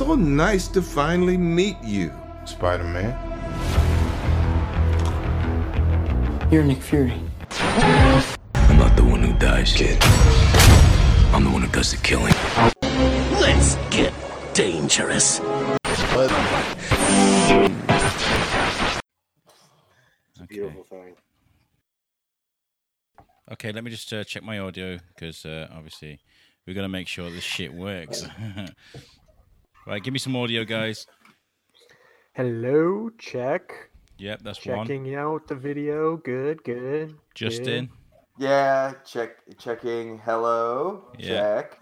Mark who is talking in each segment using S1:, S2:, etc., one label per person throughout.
S1: So nice to finally meet you, Spider Man.
S2: You're Nick Fury.
S3: I'm not the one who dies, kid. I'm the one who does the killing.
S4: Let's get dangerous.
S5: Beautiful thing.
S6: Okay, let me just uh, check my audio because uh, obviously we're gonna make sure this shit works. right, give me some audio, guys.
S7: Hello, check.
S6: Yep, that's one.
S7: Checking out the video. Good, good.
S6: Justin.
S7: good.
S8: Yeah, check checking. Hello,
S6: Yeah.
S8: check.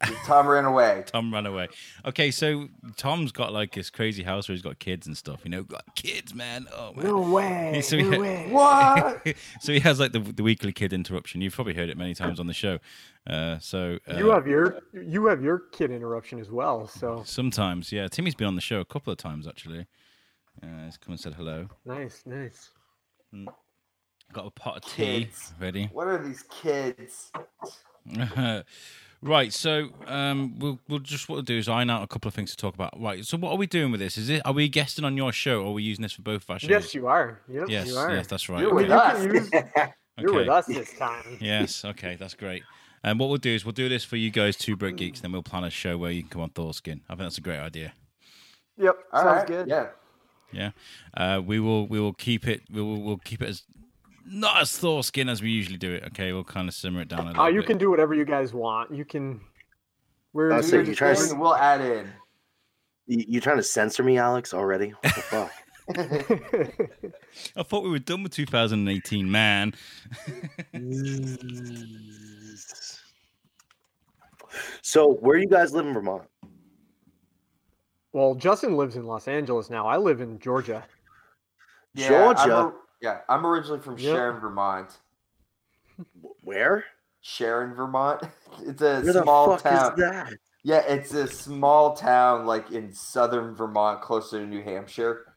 S8: Tom ran away.
S6: Tom ran away. Okay, so Tom's got like this crazy house where he's got kids and stuff. You know, got kids, man. Oh man.
S7: No way.
S6: So he
S7: no
S6: ha-
S7: way.
S8: What?
S6: so he has like the, the weekly kid interruption. You've probably heard it many times on the show. Uh, so uh,
S7: You have your you have your kid interruption as well. So
S6: sometimes, yeah. Timmy's been on the show a couple of times actually. Uh, he's come and said hello.
S7: nice, nice.
S6: Got a pot of tea ready.
S8: What are these kids?
S6: Right, so um, we'll we'll just what we'll do is iron out a couple of things to talk about. Right, so what are we doing with this? Is it are we guesting on your show, or are we using this for both of our shows?
S7: Yes, you are. Yep,
S6: yes,
S7: you are.
S6: yes, that's right.
S8: You're with
S7: you
S8: us.
S7: can use, you're with us this time.
S6: Yes, okay, that's great. And what we'll do is we'll do this for you guys, two broke geeks, then we'll plan a show where you can come on Thor's Kin. I think that's a great idea.
S7: Yep,
S8: All
S7: sounds
S8: right.
S7: good.
S8: Yeah.
S6: Yeah, uh, we will we will keep it we will we'll keep it as not as Thor's Kin as we usually do it. Okay, we'll kind of simmer it down a little
S7: Uh, you
S6: bit.
S7: can do whatever you guys want. You can. We're,
S5: I'll
S7: we're
S5: you try to,
S8: we'll add in.
S5: You, you trying to censor me, Alex? Already? What the fuck?
S6: I thought we were done with 2018, man.
S5: so, where do you guys live in Vermont?
S7: well, Justin lives in Los Angeles now. I live in Georgia.
S8: Yeah,
S5: Georgia?
S8: I'm or- yeah, I'm originally from
S7: Yep.
S8: Sharon, Vermont.
S5: Where?
S8: Sharon, Vermont. It's a
S5: Where the
S8: small
S5: fuck
S8: town.
S5: is that?
S8: Yeah, it's a small town like in southern Vermont, closer to New Hampshire.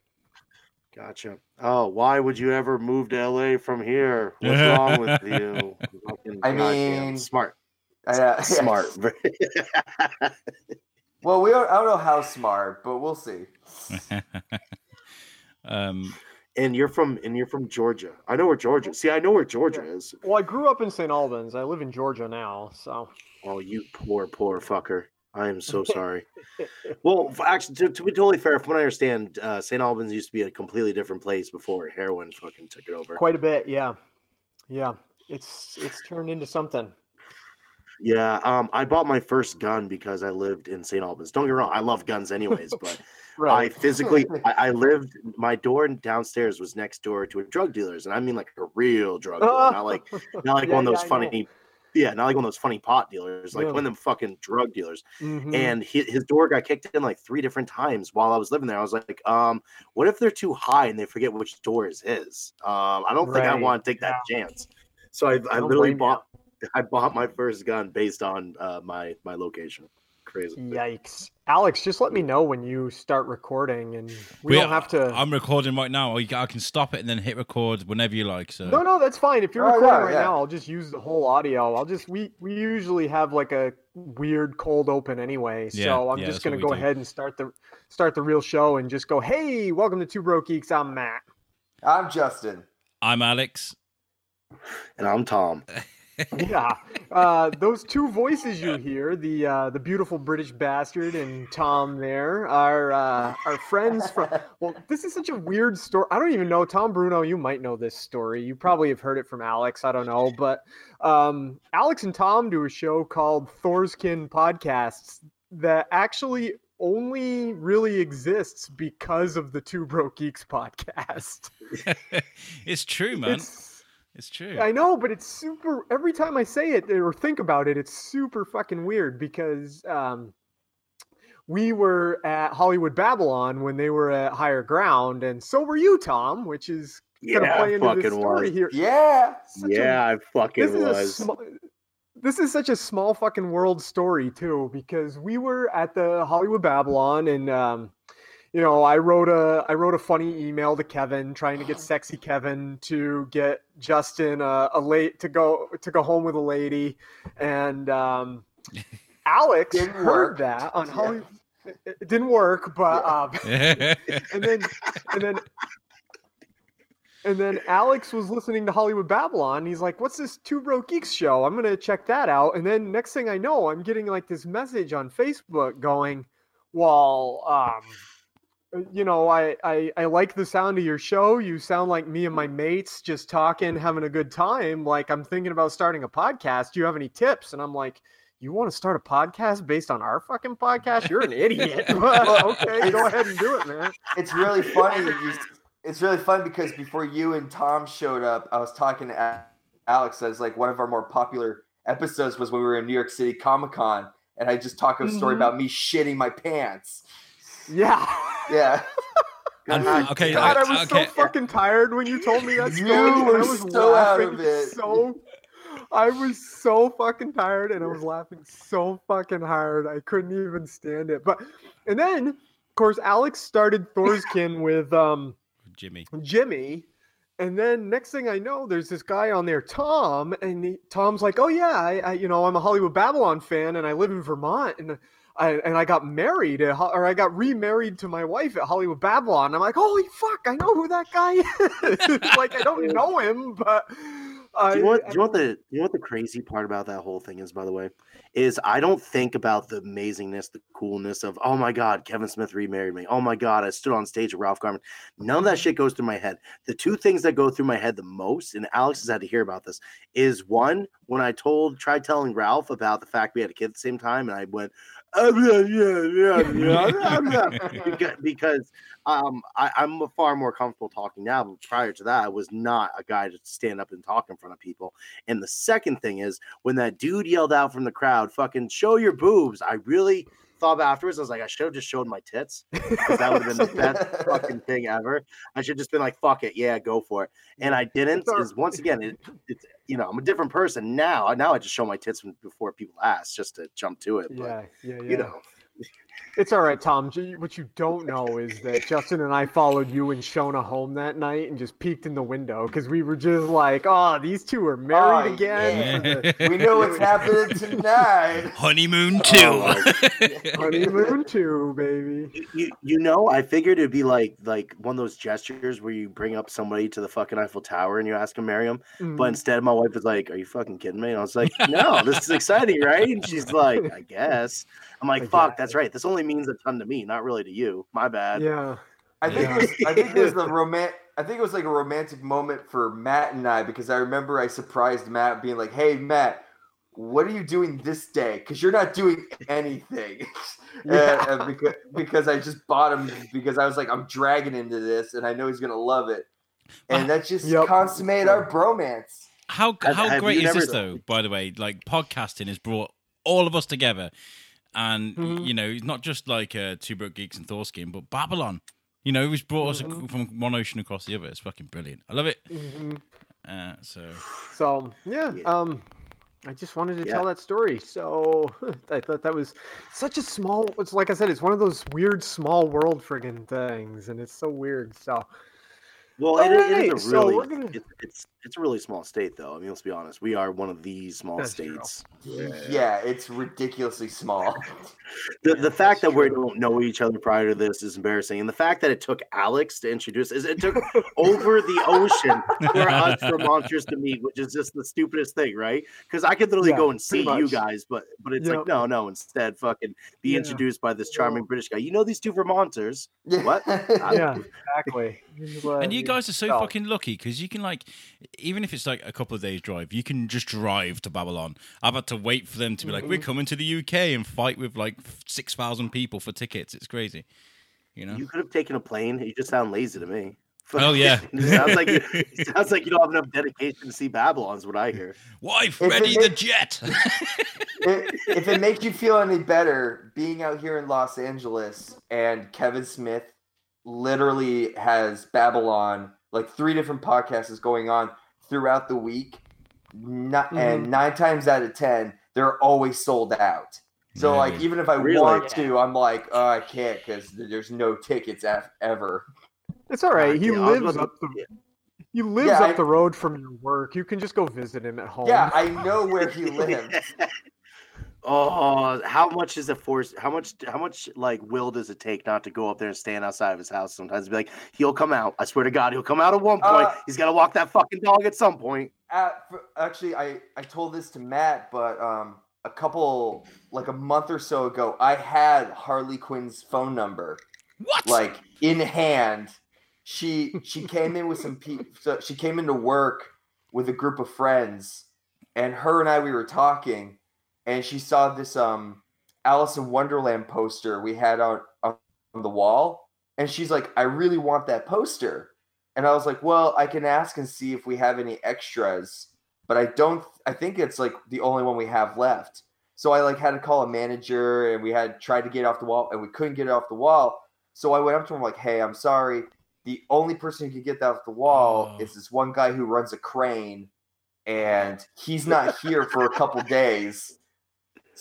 S5: Gotcha. Oh, why would you ever move to LA from here? What's wrong with you?
S8: I mean-
S5: smart.
S8: Uh,
S5: Smart.
S8: Well, we don't, I don't know how smart, but we'll see.
S6: um,
S5: and you're from and you're from Georgia. I know where Georgia. See, I know where Georgia is.
S7: Well, I grew up in St. Albans. I live in Georgia now, so
S5: Oh, you poor, poor fucker. I am so sorry. well, actually, to, to be totally fair, from what I understand, uh, St. Albans used to be a completely different place before heroin fucking took it over.
S7: quite a bit. Yeah, yeah. It's it's turned into something.
S5: Yeah, um, I bought my first gun because I lived in St. Albans. Don't get me wrong, I love guns anyways, but I physically, I, I lived. My door downstairs was next door to a drug dealer's, and I mean like a real drug dealer, not like not like
S7: Yeah,
S5: one of those
S7: I know.
S5: funny, yeah, not like one of those funny pot dealers, like
S7: Yeah.
S5: one of them fucking drug dealers.
S7: Mhm.
S5: And he, his door got kicked in like three different times while I was living there. I was like, um, what if they're too high and they forget which door is his? Um, I don't think I want to take that chance. So I, I
S7: don't
S5: literally
S7: blame you.
S5: bought, I bought my first gun based on uh, my my location. Crazy.
S7: Yikes, Alex! Just let me know when you start recording, and we don't have to.
S6: I'm recording right now. I can stop it and then hit record whenever you like. So
S7: No, no, that's fine. If you're
S8: Oh,
S7: recording
S8: yeah,
S7: right
S8: yeah.
S7: now, I'll just use the whole audio. I'll just we we usually have like a weird cold open anyway,
S6: Yeah,
S7: so I'm
S6: yeah,
S7: just gonna go
S6: do.
S7: ahead and start the start the real show and just go, hey, welcome to Two Broke Geeks. I'm Matt.
S8: I'm Justin.
S6: I'm Alex.
S5: And I'm Tom.
S7: yeah, uh, those two voices you hear, the uh, the beautiful British bastard and Tom there, are uh, are friends from. Well, this is such a weird story. I don't even know. Tom Bruno, you might know this story. You probably have heard it from Alex. I don't know, but um, Alex and Tom do a show called Thor's Kin Podcasts that actually only really exists because of the Two Broke Geeks podcast.
S6: it's true, man.
S7: It's-
S6: It's true.
S7: I know, but it's super. Every time I say it or think about it, it's super fucking weird because um, we were at Hollywood Babylon when they were at Higher Ground, and so were you, Tom, which is gonna
S5: Yeah,
S7: play
S5: I
S7: into this story
S5: was.
S7: here.
S8: Yeah.
S7: Such
S5: yeah, I fucking
S7: this is a
S5: was.
S7: this is such a small fucking world story too because we were at the Hollywood Babylon and um, you know I wrote a I wrote a funny email to Kevin trying to get sexy Kevin to get Justin a, a late to go to go home with a lady and um, Alex
S8: Didn't
S7: heard
S8: work.
S7: that on
S8: Yeah.
S7: Hollywood. It, it didn't work, but um, and then and then and then Alex was listening to Hollywood Babylon. He's like, "What's this Two Broke Geeks show? I'm gonna check that out." And then next thing I know, I'm getting like this message on Facebook going, "Well, um, you know, I, I I like the sound of your show. You sound like me and my mates just talking, having a good time. Like I'm thinking about starting a podcast. Do you have any tips?" And I'm like. You want to start a podcast based on our fucking podcast? You're an idiot. okay, go ahead and do it, man.
S8: It's really funny. You, it's really fun because before you and Tom showed up, I was talking to Alex. As like one of our more popular episodes was when we were in New York City Comic Con, and I just talked a story
S7: Mhm.
S8: about me shitting my pants.
S7: Yeah.
S8: Yeah.
S6: And-
S8: God,
S6: okay,
S7: God, I
S6: I-
S7: was
S6: okay.
S7: so fucking tired when you told me that story. and
S8: were
S7: I was
S8: so out
S7: laughing
S8: of it.
S7: So, I was so fucking tired, and I was laughing so fucking hard. I couldn't even stand it. But, and then, of course, Alex started Thor's Kin with um
S6: Jimmy.
S7: Jimmy. And then next thing I know, there's this guy on there, Tom, and he, Tom's like, "Oh yeah, I, I, you know, I'm a Hollywood Babylon fan, and I live in Vermont, and I and I got married, at, or I got remarried to my wife at Hollywood Babylon." I'm like, "Holy fuck, I know who that guy is!" like I don't know him, but I,
S5: Do you, what, do you what the you know what the crazy part about that whole thing is, by the way, is I don't think about the amazingness, the coolness of oh my god, Kevin Smith remarried me. Oh my god, I stood on stage with Ralph Garman. None of that shit goes through my head. The two things that go through my head the most, and Alex has had to hear about this, is one when I told tried telling Ralph about the fact we had a kid at the same time, and I went. "Ah, yeah, yeah, yeah, yeah, yeah, yeah," because, because um, I, I'm far more comfortable talking now. But prior to that, I was not a guy to stand up and talk in front of people. And the second thing is when that dude yelled out from the crowd, "Fucking show your boobs!" I really thought about afterwards. I was like, I should have just showed my tits that would have been the best fucking thing ever. I should just been like, "Fuck it, yeah, go for it." And I didn't. Because once again, it, it's you know I'm a different person now. Now I just show my tits before people ask, just to jump to it. But
S7: yeah, yeah, yeah.
S5: you know,
S7: It's all right, Tom. J- What you don't know is that Justin and I followed you and Shona home that night and just peeked in the window because we were just like, "Oh, these two are married
S8: Oh,
S7: again." for the
S8: we know what's happening tonight.
S6: Honeymoon
S5: Oh,
S7: honeymoon two, baby.
S5: you, you you know, I figured it'd be like like one of those gestures where you bring up somebody to the fucking Eiffel Tower and you ask them marry them.
S7: Mm-hmm.
S5: But instead, my wife was like, "Are you fucking kidding me?" And I was like, "No, this is exciting, right?" And she's like, "I guess." I'm like,
S7: I
S5: "Fuck,
S7: guess.
S5: that's right. This only means a ton to me, not really to you. My bad."
S7: yeah,
S8: I think
S7: Yeah.
S8: it was, I think it was the roman- I think it was like a romantic moment for Matt and I because I remember I surprised Matt being like, "Hey Matt, what are you doing this day? Because you're not doing anything."
S7: Yeah.
S8: and because, because I just bought him because I was like, I'm dragging into this and I know he's gonna love it. Ah, and that just
S7: Yep.
S8: consummated our bromance.
S6: How how
S5: have
S6: great is this
S5: never-
S6: though? By the way, like podcasting has brought all of us together, and
S7: Mhm.
S6: you know, it's not just like uh, Two Broke Geeks and Thor's Kin, but Babylon. You know, it's brought us
S7: Mhm.
S6: ac- from one ocean across the other. It's fucking brilliant. I love it.
S7: hmm
S6: Uh, so
S7: So yeah,
S5: Yeah.
S7: um, I just wanted to
S5: Yeah.
S7: tell that story. So I thought that was such a small. It's like I said, it's one of those weird small world friggin' things, and it's so weird. So
S5: Well, it, is- it
S7: Alright,
S5: is a
S7: so
S5: really
S7: we're gonna-
S5: it, it's it's a really small state, though. I mean, let's be honest. We are one of these small
S7: That's
S5: states.
S8: Yeah, it's ridiculously small.
S5: The, the fact that
S7: that's
S5: we don't know each other prior to this is embarrassing, and the fact that it took Alex to introduce is it took over the ocean for us Vermonters to meet, which is just the stupidest thing, right? Because I could literally
S7: Yeah,
S5: go and see
S7: pretty
S5: you guys, but but it's
S7: Yep.
S5: like no, no. Instead, fucking be
S7: Yeah.
S5: introduced by this charming
S7: Well-
S5: British guy. You know these two Vermonters?
S8: Yeah.
S5: What?
S7: yeah, exactly.
S6: and you guys are so
S7: So-
S6: fucking lucky because you can like, even if it's like a couple of days drive, you can just drive to Babylon. I've had to wait for them to be like, we're mm-hmm. coming to the UK and fight with like six thousand people for tickets. It's crazy. You know.
S5: You could have taken a plane. You just sound lazy to me.
S6: Oh, yeah.
S5: Sounds like you, sounds like you don't have enough dedication to see Babylon. Is what I hear.
S6: Wife,
S8: If
S6: ready the
S8: makes-
S6: jet.
S8: if, if it makes you feel any better, being out here in Los Angeles and Kevin Smith literally has Babylon, like three different podcasts is going on throughout the week. Not, And mm-hmm. nine times out of ten, they're always sold out. So like even if I
S5: Really?
S8: want to, I'm like, oh, I can't because there's no tickets af- ever.
S7: It's all right.
S5: God
S7: He
S5: damn, I was
S7: lives up the
S5: to-
S7: he lives
S8: Yeah,
S7: up
S8: I-
S7: the road from your work. You can just go visit him at home.
S8: Yeah, I know where he lives.
S5: Oh, how much is it force? How much? How much like will does it take not to go up there and stand outside of his house? Sometimes be like, he'll come out. I swear to God, he'll come out at one point.
S8: Uh,
S5: He's got to walk that fucking dog at some point.
S8: At, actually, I I told this to Matt, but um, a couple like a month or so ago, I had Harley Quinn's phone number
S6: what?
S8: like in hand. She she came in with some people. so she came into work with a group of friends, and her and I we were talking, and she saw this um Alice in Wonderland poster we had on on the wall, and she's like, I really want that poster. And I was like, well, I can ask and see if we have any extras, but I don't. I think it's like the only one we have left. So I like had to call a manager, and we had tried to get it off the wall, and we couldn't get it off the wall. So I went up to him like, "Hey, I'm sorry. The only person who can get that off the wall
S6: Oh.
S8: is this one guy who runs a crane, and he's not here for a couple days.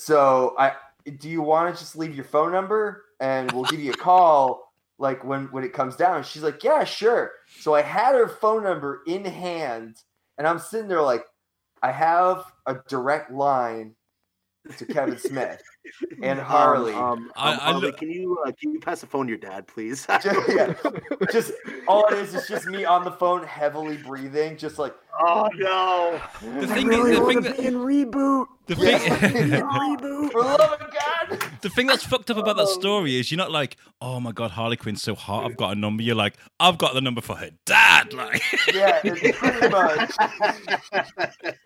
S8: So I, do you want to just leave your phone number, and we'll give you a call like when when it comes down?" She's like, "Yeah, sure." So I had her phone number in hand, and I'm sitting there like, I have a direct line to Kevin Smith and Harley.
S5: Um, um,
S6: I-
S5: um,
S6: I
S5: Harley,
S6: look-
S5: can you uh, can you pass the phone to your dad, please?
S8: just, yeah, just all it is is just me on the phone, heavily breathing, just like
S5: oh no!
S6: The
S7: I
S6: thing,
S7: really
S6: the thing, that,
S7: in reboot.
S6: the
S8: Yeah.
S6: thing,
S7: reboot.
S8: for the love of God.
S6: The thing that's fucked up about that
S8: Oh.
S6: story is you're not like, oh my god, Harley Quinn's so hot. I've got a number. You're like, I've got the number for her dad. Like,
S8: Yeah, pretty much.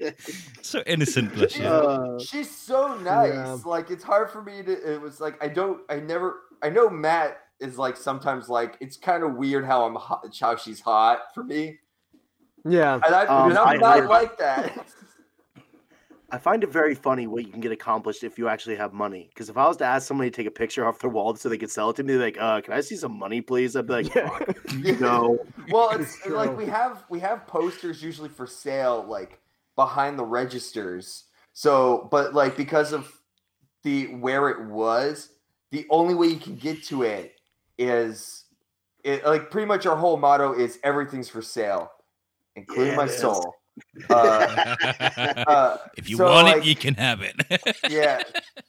S6: so innocent, bless you.
S5: Uh,
S8: She's so nice.
S7: Yeah.
S8: Like it's hard for me to. It was like I don't. I never. I know Matt is like sometimes like it's kind of weird how I'm hot, how she's hot for me,
S7: Yeah.
S8: and, I,
S5: um,
S8: I'm
S5: I
S8: not
S5: heard-
S8: like that.
S5: I find it very funny what you can get accomplished if you actually have money. Because if I was to ask somebody to take a picture off their wall so they could sell it to me, like, uh, can I see some money, please? I'd be like,
S7: Yeah.
S5: "Fuck, no.
S8: well, it's
S7: True.
S8: like we have we have posters usually for sale like behind the registers. So, but like because of the where it was, the only way you can get to it is it like pretty much our whole motto is everything's for sale, including
S5: Yeah,
S8: my
S5: it is.
S8: soul. Uh, uh,
S6: if you
S8: so,
S6: want
S8: like,
S6: it, you can have it.
S8: yeah.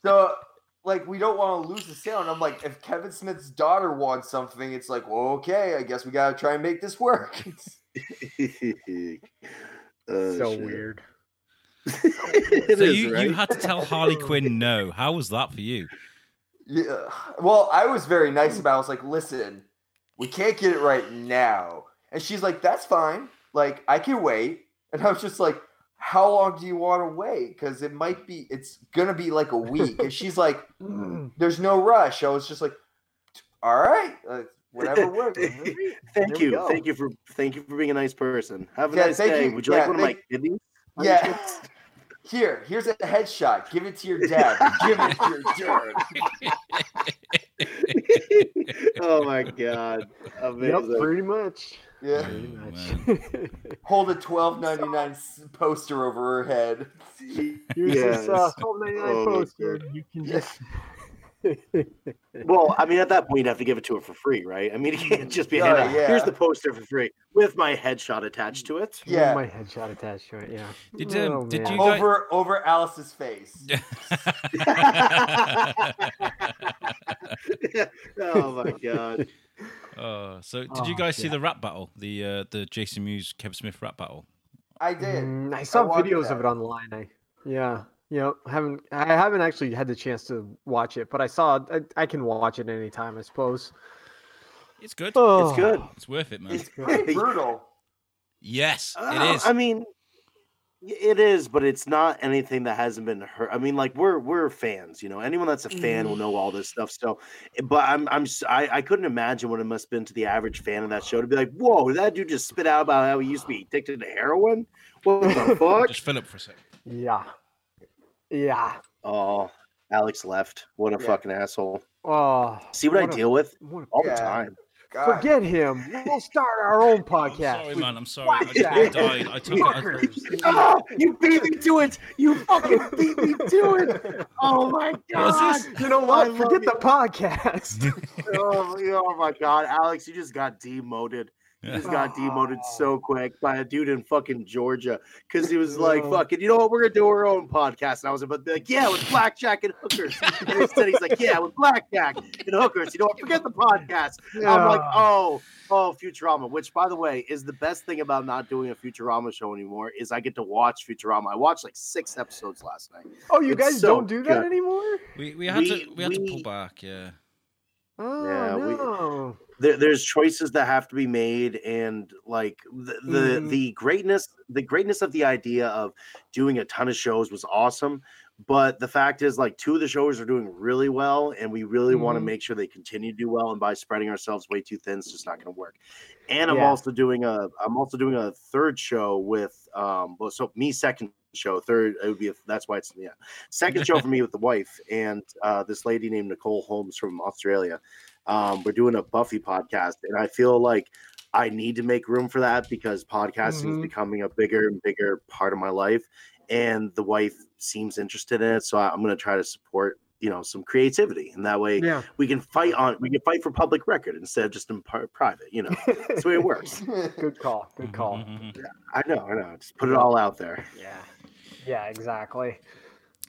S8: So like we don't want to lose the sale, and I'm like, if Kevin Smith's daughter wants something, it's like, well, okay, I guess we gotta try and make this work.
S5: Oh,
S7: so
S5: shit.
S7: weird.
S5: It
S6: so
S5: is,
S6: you,
S5: right?
S6: you had to tell Harley Quinn no. How was that for you?
S8: Yeah. Well, I was very nice about. It. I was like, "Listen, we can't get it right now," and she's like, "That's fine. Like, I can wait." And I was just like, "How long do you want to wait? Because it might be. It's gonna be like a week." And she's like, "There's no rush." I was just like, "All right, uh, whatever works."
S5: thank you, thank you for thank you for being a nice person. Have a
S8: Yeah,
S5: nice day.
S8: you.
S5: Would you
S8: Yeah,
S5: like one of my kidneys?
S8: Yeah. Here, here's a headshot. Give it to your dad. Give it to your dad.
S5: oh my god,
S7: Yep,
S5: amazing!
S7: pretty much.
S8: Yeah.
S7: Pretty
S6: Oh,
S7: much.
S8: Hold a twelve ninety nine poster over her head.
S7: Here's
S5: Yes.
S7: this uh, twelve ninety nine
S5: Oh
S7: poster. You can just.
S5: Well, I mean, at that point, you'd have to give it to her for free, right? I mean, you can't just be,
S8: Oh, yeah.
S5: here's the poster for free with my headshot attached to it.
S8: Yeah.
S7: My headshot attached to it. Yeah.
S6: Did, um,
S7: Oh,
S6: did you guys-
S8: Over over Alice's face.
S5: oh my god!
S6: Uh, so did
S7: Oh,
S6: you guys see the rap battle? The uh, the Jason Mewes Kevin Smith rap battle?
S8: I did.
S7: Mm, I saw
S8: watched
S7: videos
S8: that.
S7: of it online. I yeah. You know, haven't I haven't actually had the chance to watch it, but I saw I, I can watch it anytime, I suppose.
S6: It's good.
S7: Oh,
S5: It's good.
S6: It's worth it, man.
S8: It's pretty brutal.
S6: Yes,
S5: Uh,
S6: it is.
S5: I mean, It is, but it's not anything that hasn't been heard. I mean, like we're we're fans, you know. Anyone that's a fan will know all this stuff. So, eh, but I'm I'm s- I, I couldn't imagine what it must have been to the average fan of that show to be like, "Whoa, did that dude just spit out about how he used to be addicted to heroin? What the fuck?"
S6: Just fill up for a sec.
S7: Yeah. Yeah.
S5: Oh, Alex left. What a
S8: Yeah.
S5: fucking asshole.
S7: Oh.
S5: See what,
S7: what
S5: I
S7: a-
S5: deal with
S7: what a-
S5: all the time.
S8: God.
S7: Forget him. We'll start our own podcast.
S6: Sorry,
S7: with
S6: man. I'm sorry. I, just,
S7: Blackjack.
S6: I died. I took it.
S5: Oh, you beat me to it. You fucking beat me to it. Oh my god.
S6: What's
S7: You know what?
S5: Oh,
S7: forget
S5: you.
S7: the podcast.
S5: oh, oh my god, Alex, you just got demoted. You just got demoted oh. so quick by a dude in fucking Georgia because he was like,
S7: Oh.
S5: "Fucking, you know what? We're gonna do our own podcast." And I was about to be like, "Yeah, with blackjack and hookers." And instead, he's like, "Yeah, with blackjack and hookers." You know what? Forget the podcast. I'm like, "Oh, oh, Futurama." Which, by the way, is the best thing about not doing a Futurama show anymore is I get to watch Futurama. I watched like six episodes last night.
S7: oh, you
S5: It's
S7: guys
S5: so
S7: don't do that
S5: good.
S7: anymore?
S6: We, we had
S5: We-
S6: to we had to pull back. Yeah.
S7: Oh
S5: Yeah, we- there, there's choices that have to be made and like the the,
S7: Mhm.
S5: the greatness the greatness of the idea of doing a ton of shows was awesome but the fact is like two of the shows are doing really well and we really want to make sure they continue to do well and by spreading ourselves way too thin it's just not going to work. And i'm also doing a i'm also doing a third show with um well so me second show third it would be a, that's why it's yeah second show for me with the wife and uh this lady named nicole holmes from australia. Um, we're doing a Buffy podcast, and I feel like I need to make room for that because podcasting is
S7: Mhm.
S5: becoming a bigger and bigger part of my life, and the wife seems interested in it. So I- I'm going to try to support, you know, some creativity, and that way
S7: Yeah.
S5: we can fight on we can fight for public record instead of just in par- private. You know, that's the way it works.
S7: Good call. Good call.
S5: I know, I know. Just put it all out there.
S7: Yeah. Yeah, exactly.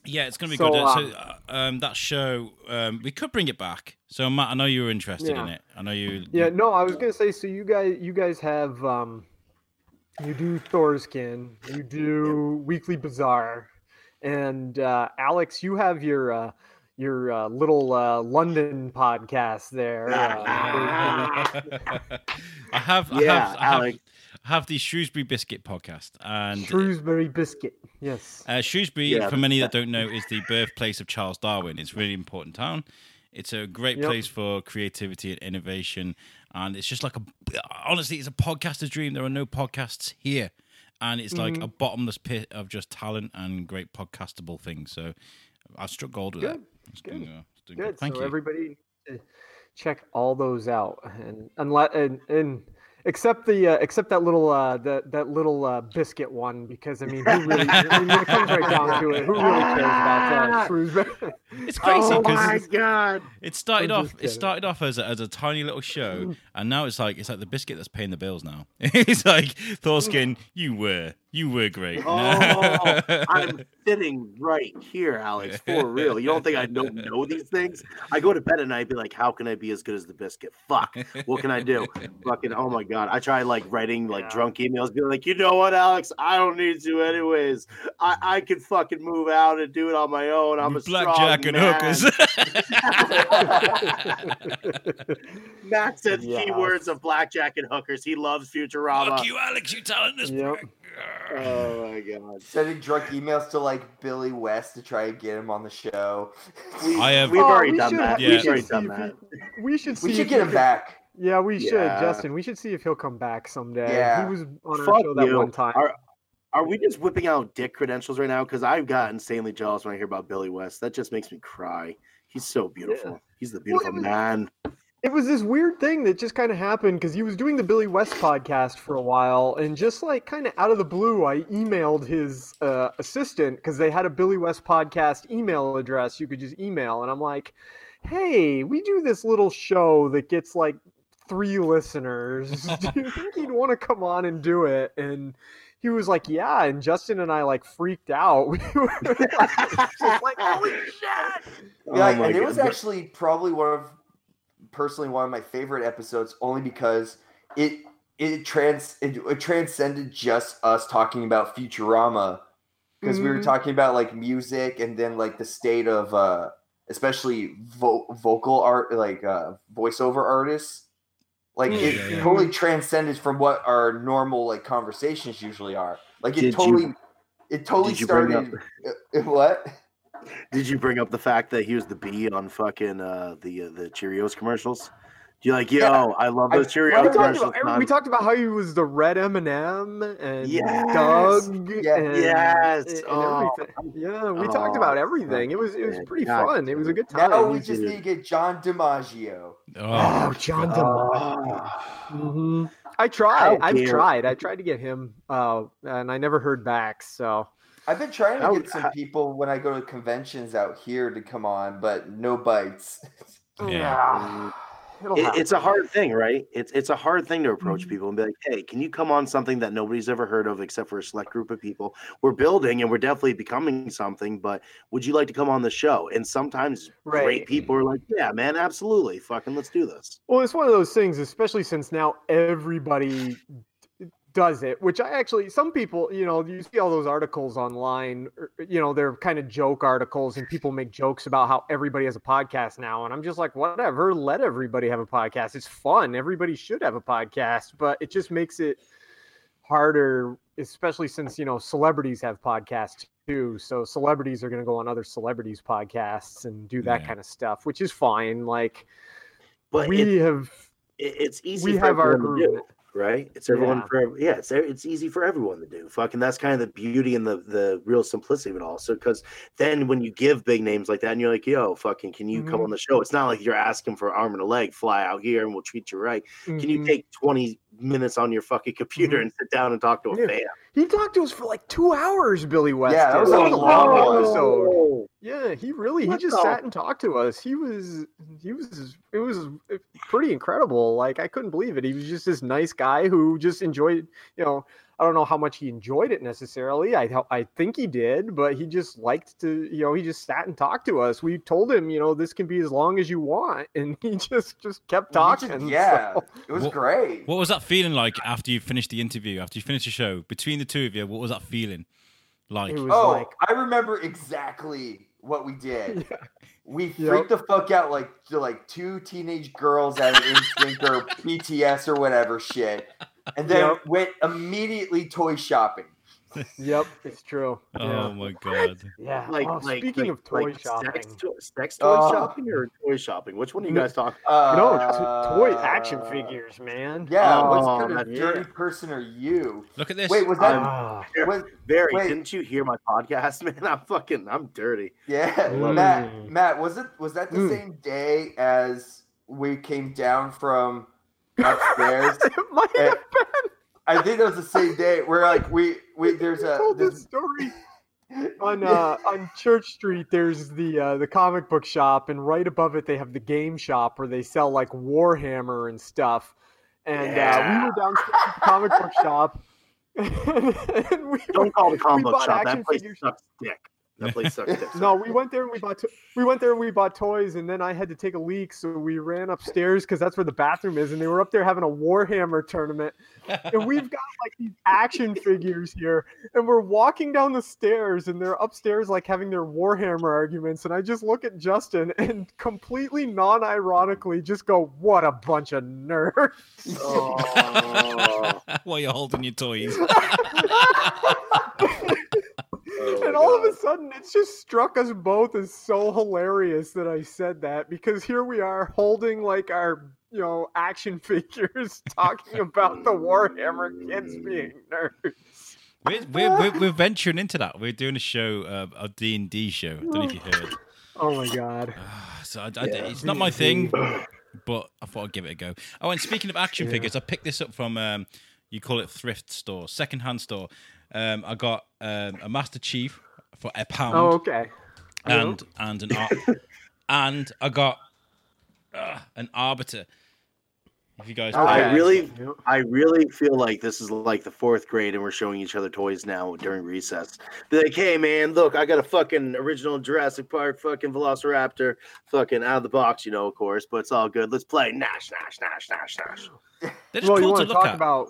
S6: Yeah, it's gonna be
S7: So,
S6: good. Uh,
S7: um,
S6: so uh, um, that show, um, we could bring it back. So Matt, I know you were interested in it. I know you.
S7: Yeah, no, I was gonna say. So you guys, you guys have, um, you do Thor's Kin, you do Weekly Bazaar, and uh, Alex, you have your uh, your uh, little uh, London podcast there. Uh,
S6: I have, I
S5: Yeah,
S6: have, I have,
S5: Alex.
S6: I have the Shrewsbury Biscuit podcast, and
S7: Shrewsbury Biscuit. Yes.
S6: Uh, Shrewsbury,
S5: Yeah,
S6: for many that don't know, is the birthplace of Charles Darwin. It's a really important town. It's a great
S7: Yep.
S6: place for creativity and innovation, and it's just like a honestly, it's a podcaster's dream. There are no podcasts here, and it's like
S7: Mhm.
S6: a bottomless pit of just talent and great podcastable things. So I struck gold with
S7: Good,
S6: that. It's
S7: good,
S6: doing, uh, it's doing
S7: Good.
S6: Thank
S7: so
S6: you.
S7: everybody check all those out, and unless and, and except the uh, except that little uh, that that little uh, biscuit one, because I mean, who really I mean, it comes right down to it, who really cares about uh, Shrewsbury?
S6: It's crazy
S5: Oh
S6: because
S5: my god!
S6: It started off.
S7: just
S6: It started off as a, as a tiny little show, and now it's like it's like the biscuit that's paying the bills now. it's like Thor's Kin, you were you were great.
S5: Oh, I'm sitting right here, Alex, for real. You don't think I don't know these things? I go to bed at night, and be like, how can I be as good as the biscuit? Fuck, what can I do? Fucking, oh my god! I try like writing like
S7: Yeah.
S5: drunk emails, be like, you know what, Alex? I don't need to anyways. I I can fucking move out and do it on my own. I'm a
S6: blackjack
S5: strong
S6: and
S5: man.
S6: hookers.
S5: Matt said
S7: Yeah.
S5: keywords of blackjack and hookers. He loves Futurama.
S6: Fuck you, Alex. You talentless
S7: Yep.
S6: Prick.
S5: Oh my god.
S8: Sending drunk emails to like Billy West to try and get him on the show.
S5: We,
S6: I have-
S5: We've
S7: Oh,
S5: already
S7: we
S5: done
S7: should-
S5: that.
S6: we
S5: We've already done that.
S7: We should see.
S8: We should get him back.
S7: Yeah, we should,
S5: Yeah.
S7: Justin. We should see if he'll come back someday.
S8: Yeah.
S7: He was on our
S5: Fuck
S7: show that
S5: you.
S7: one time.
S5: Are, are we just whipping out dick credentials right now? Because I've got insanely jealous when I hear about Billy West. That just makes me cry. He's so beautiful. He's the beautiful
S7: it was-
S5: man.
S7: It was this weird thing that just kind of happened because he was doing the Billy West podcast for a while, and just like kind of out of the blue, I emailed his uh, assistant because they had a Billy West podcast email address you could just email, and I'm like, "Hey, we do this little show that gets like three listeners. do you think he'd want to come on and do it?" And he was like, "Yeah," and Justin and I like freaked out. We were like, just like, "Holy shit!"
S8: Yeah,
S5: Oh my
S8: and it was actually probably one of personally one of my favorite episodes only because it it trans it, it transcended just us talking about Futurama because we were
S7: Mhm.
S8: talking about like music and then like the state of uh especially vo- vocal art like uh voiceover artists like it
S6: Yeah, yeah.
S8: totally transcended from what our normal like conversations usually are like it
S5: Did you-
S8: totally it totally
S5: Did you bring
S8: started. uh, what?
S5: Did you bring up the fact that he was the bee on fucking uh, the uh, the Cheerios commercials? Do you like, yo,
S8: Yeah.
S5: I love those Cheerios
S7: talked,
S5: commercials.
S7: about, we talked about how he was the red M&M and
S5: Yes.
S7: Doug.
S8: Yeah.
S7: and,
S5: Yes.
S7: and
S5: Oh.
S7: Yeah, we talked
S5: Oh,
S7: about everything. It was it was pretty
S5: God
S7: fun. It was a good time.
S8: Now we just need to get John DiMaggio.
S6: Oh,
S7: Oh, John DeMar. hmm I tried. I've tried. I tried to get him, uh, and I never heard back. So
S8: I've been trying to
S5: How-
S8: get some
S5: how-
S8: people when I go to conventions out here to come on, but no bites.
S6: Yeah.
S7: it'll
S5: It,
S7: happen.
S5: it's a hard thing, right? It's it's a hard thing to approach
S7: Mm-hmm.
S5: people and be like, "Hey, can you come on something that nobody's ever heard of except for a select group of people? We're building and we're definitely becoming something, but would you like to come on the show?" And sometimes
S7: Right.
S5: great people are like, "Yeah, man, absolutely, fucking let's do this."
S7: Well, it's one of those things, especially since now everybody d- does it, which I actually, some people, you know, you see all those articles online, er, you know, they're kind of joke articles and people make jokes about how everybody has a podcast now. And I'm just like, whatever, let everybody have a podcast. It's fun. Everybody should have a podcast, but it just makes it harder, especially since, you know, celebrities have podcasts too. So celebrities are going to go on other celebrities' podcasts and do that
S6: Yeah.
S7: kind of stuff, which is fine. Like,
S5: But
S7: we
S5: it,
S7: have
S5: it's easy.
S7: we
S5: for
S7: have our group.
S5: Do, right? It's everyone
S7: Yeah.
S5: for yeah. It's it's easy for everyone to do. Fucking that's kind of the beauty and the the real simplicity of it all. So because then when you give big names like that and you're like, yo, fucking, can you come
S7: Mhm.
S5: on the show? It's not like you're asking for arm and a leg, fly out here and we'll treat you right. Can you
S7: Mhm.
S5: take 20 minutes on your fucking computer
S7: Mhm.
S5: and sit down and talk to a
S7: Yeah.
S5: fan?
S7: He talked to us for like two hours, Billy West.
S8: Yeah, that
S7: did.
S8: was a long
S7: episode. Yeah, he really he
S5: What
S7: just
S5: the-
S7: sat and talked to us. He was he was it was pretty incredible. Like I couldn't believe it. He was just this nice guy who just enjoyed, you know, I don't know how much he enjoyed it necessarily. I I think he did, but he just liked to, you know, he just sat and talked to us. We told him, you know, this can be as long as you want, and he just just kept
S8: He just-
S7: talking.
S8: yeah,
S7: so-
S8: it was
S6: What-
S8: great.
S6: What was that feeling like after you finished the interview? After you finished the show, between the two of you, what was that feeling like?
S7: It was
S8: Oh,
S7: like
S8: I remember exactly what we did.
S7: Yeah.
S8: We
S7: Yep.
S8: freaked the fuck out like to like two teenage girls at an NSYNC or BTS or whatever shit, and then
S7: Yep.
S8: went immediately toy shopping.
S7: Yep, it's true.
S6: Oh
S7: Yeah.
S6: my god!
S7: Yeah.
S5: Like,
S7: oh,
S5: like
S7: speaking
S5: like-
S7: of toy
S5: like
S7: shopping,
S5: sex, to- sex toy
S8: Oh.
S5: shopping or toy shopping? Which one are you guys talking?
S8: Uh,
S7: no, t- toy action figures, man.
S8: Yeah,
S5: Oh,
S8: what kind of dirty
S5: yeah.
S8: person are you?
S6: Look at this.
S8: Wait, was that?
S7: Ah.
S8: was,
S5: Barry,
S8: Wait.
S5: didn't you hear my podcast, man? I'm fucking, I'm dirty.
S8: yeah,
S7: Mm.
S8: Matt. Matt, was it? Was that the
S7: Mm.
S8: same day as we came down from upstairs?
S7: it might have been.
S8: I think that was the same day. Where like we we there's
S7: You
S8: a
S7: told
S8: this,
S7: this story on uh, on Church Street. There's the uh, the comic book shop, and right above it they have the game shop where they sell like Warhammer and stuff. And uh, we were downstairs at the comic book shop. and we
S5: Don't call the comic book shop. That place
S7: figures.
S5: sucks dick. That place sucks dick.
S7: No, we went there and we bought to- we went there and we bought toys, and then I had to take a leak, so we ran upstairs because that's where the bathroom is, and they were up there having a Warhammer tournament, and we've got like these action figures here, and we're walking down the stairs, and they're upstairs like having their Warhammer arguments, and I just look at Justin and completely non-ironically just go, "What a bunch of nerds!"
S5: Oh.
S6: While you're holding your toys.
S5: Oh
S7: and
S5: my
S7: all of a sudden, it just struck us both as so hilarious that I said that because here we are holding like our, you know, action figures talking about the Warhammer kids being nerds.
S6: We're, we're, we're, we're venturing into that. We're doing a show, uh, a D and D show. I don't know if you heard.
S7: Oh my god.
S6: So I, I- it's not my thing, but I thought I'd give it a go. Oh, and speaking of action figures, I picked this up from um, you call it thrift store, second hand store. Um, I got um, a Master Chief for a pound,
S7: Oh, okay.
S6: and and an ar- and I got uh, an Arbiter. If you guys,
S7: Okay.
S5: I really, I really feel like this is like the fourth grade, and we're showing each other toys now during recess. Be like, hey man, look, I got a fucking original Jurassic Park fucking Velociraptor, fucking out of the box, you know, of course, but it's all good. Let's play. Nash, nash, nash, nash, nash.
S6: They're just
S7: Well, you
S6: cool to
S7: want to
S6: look
S7: talk
S6: at.
S7: about?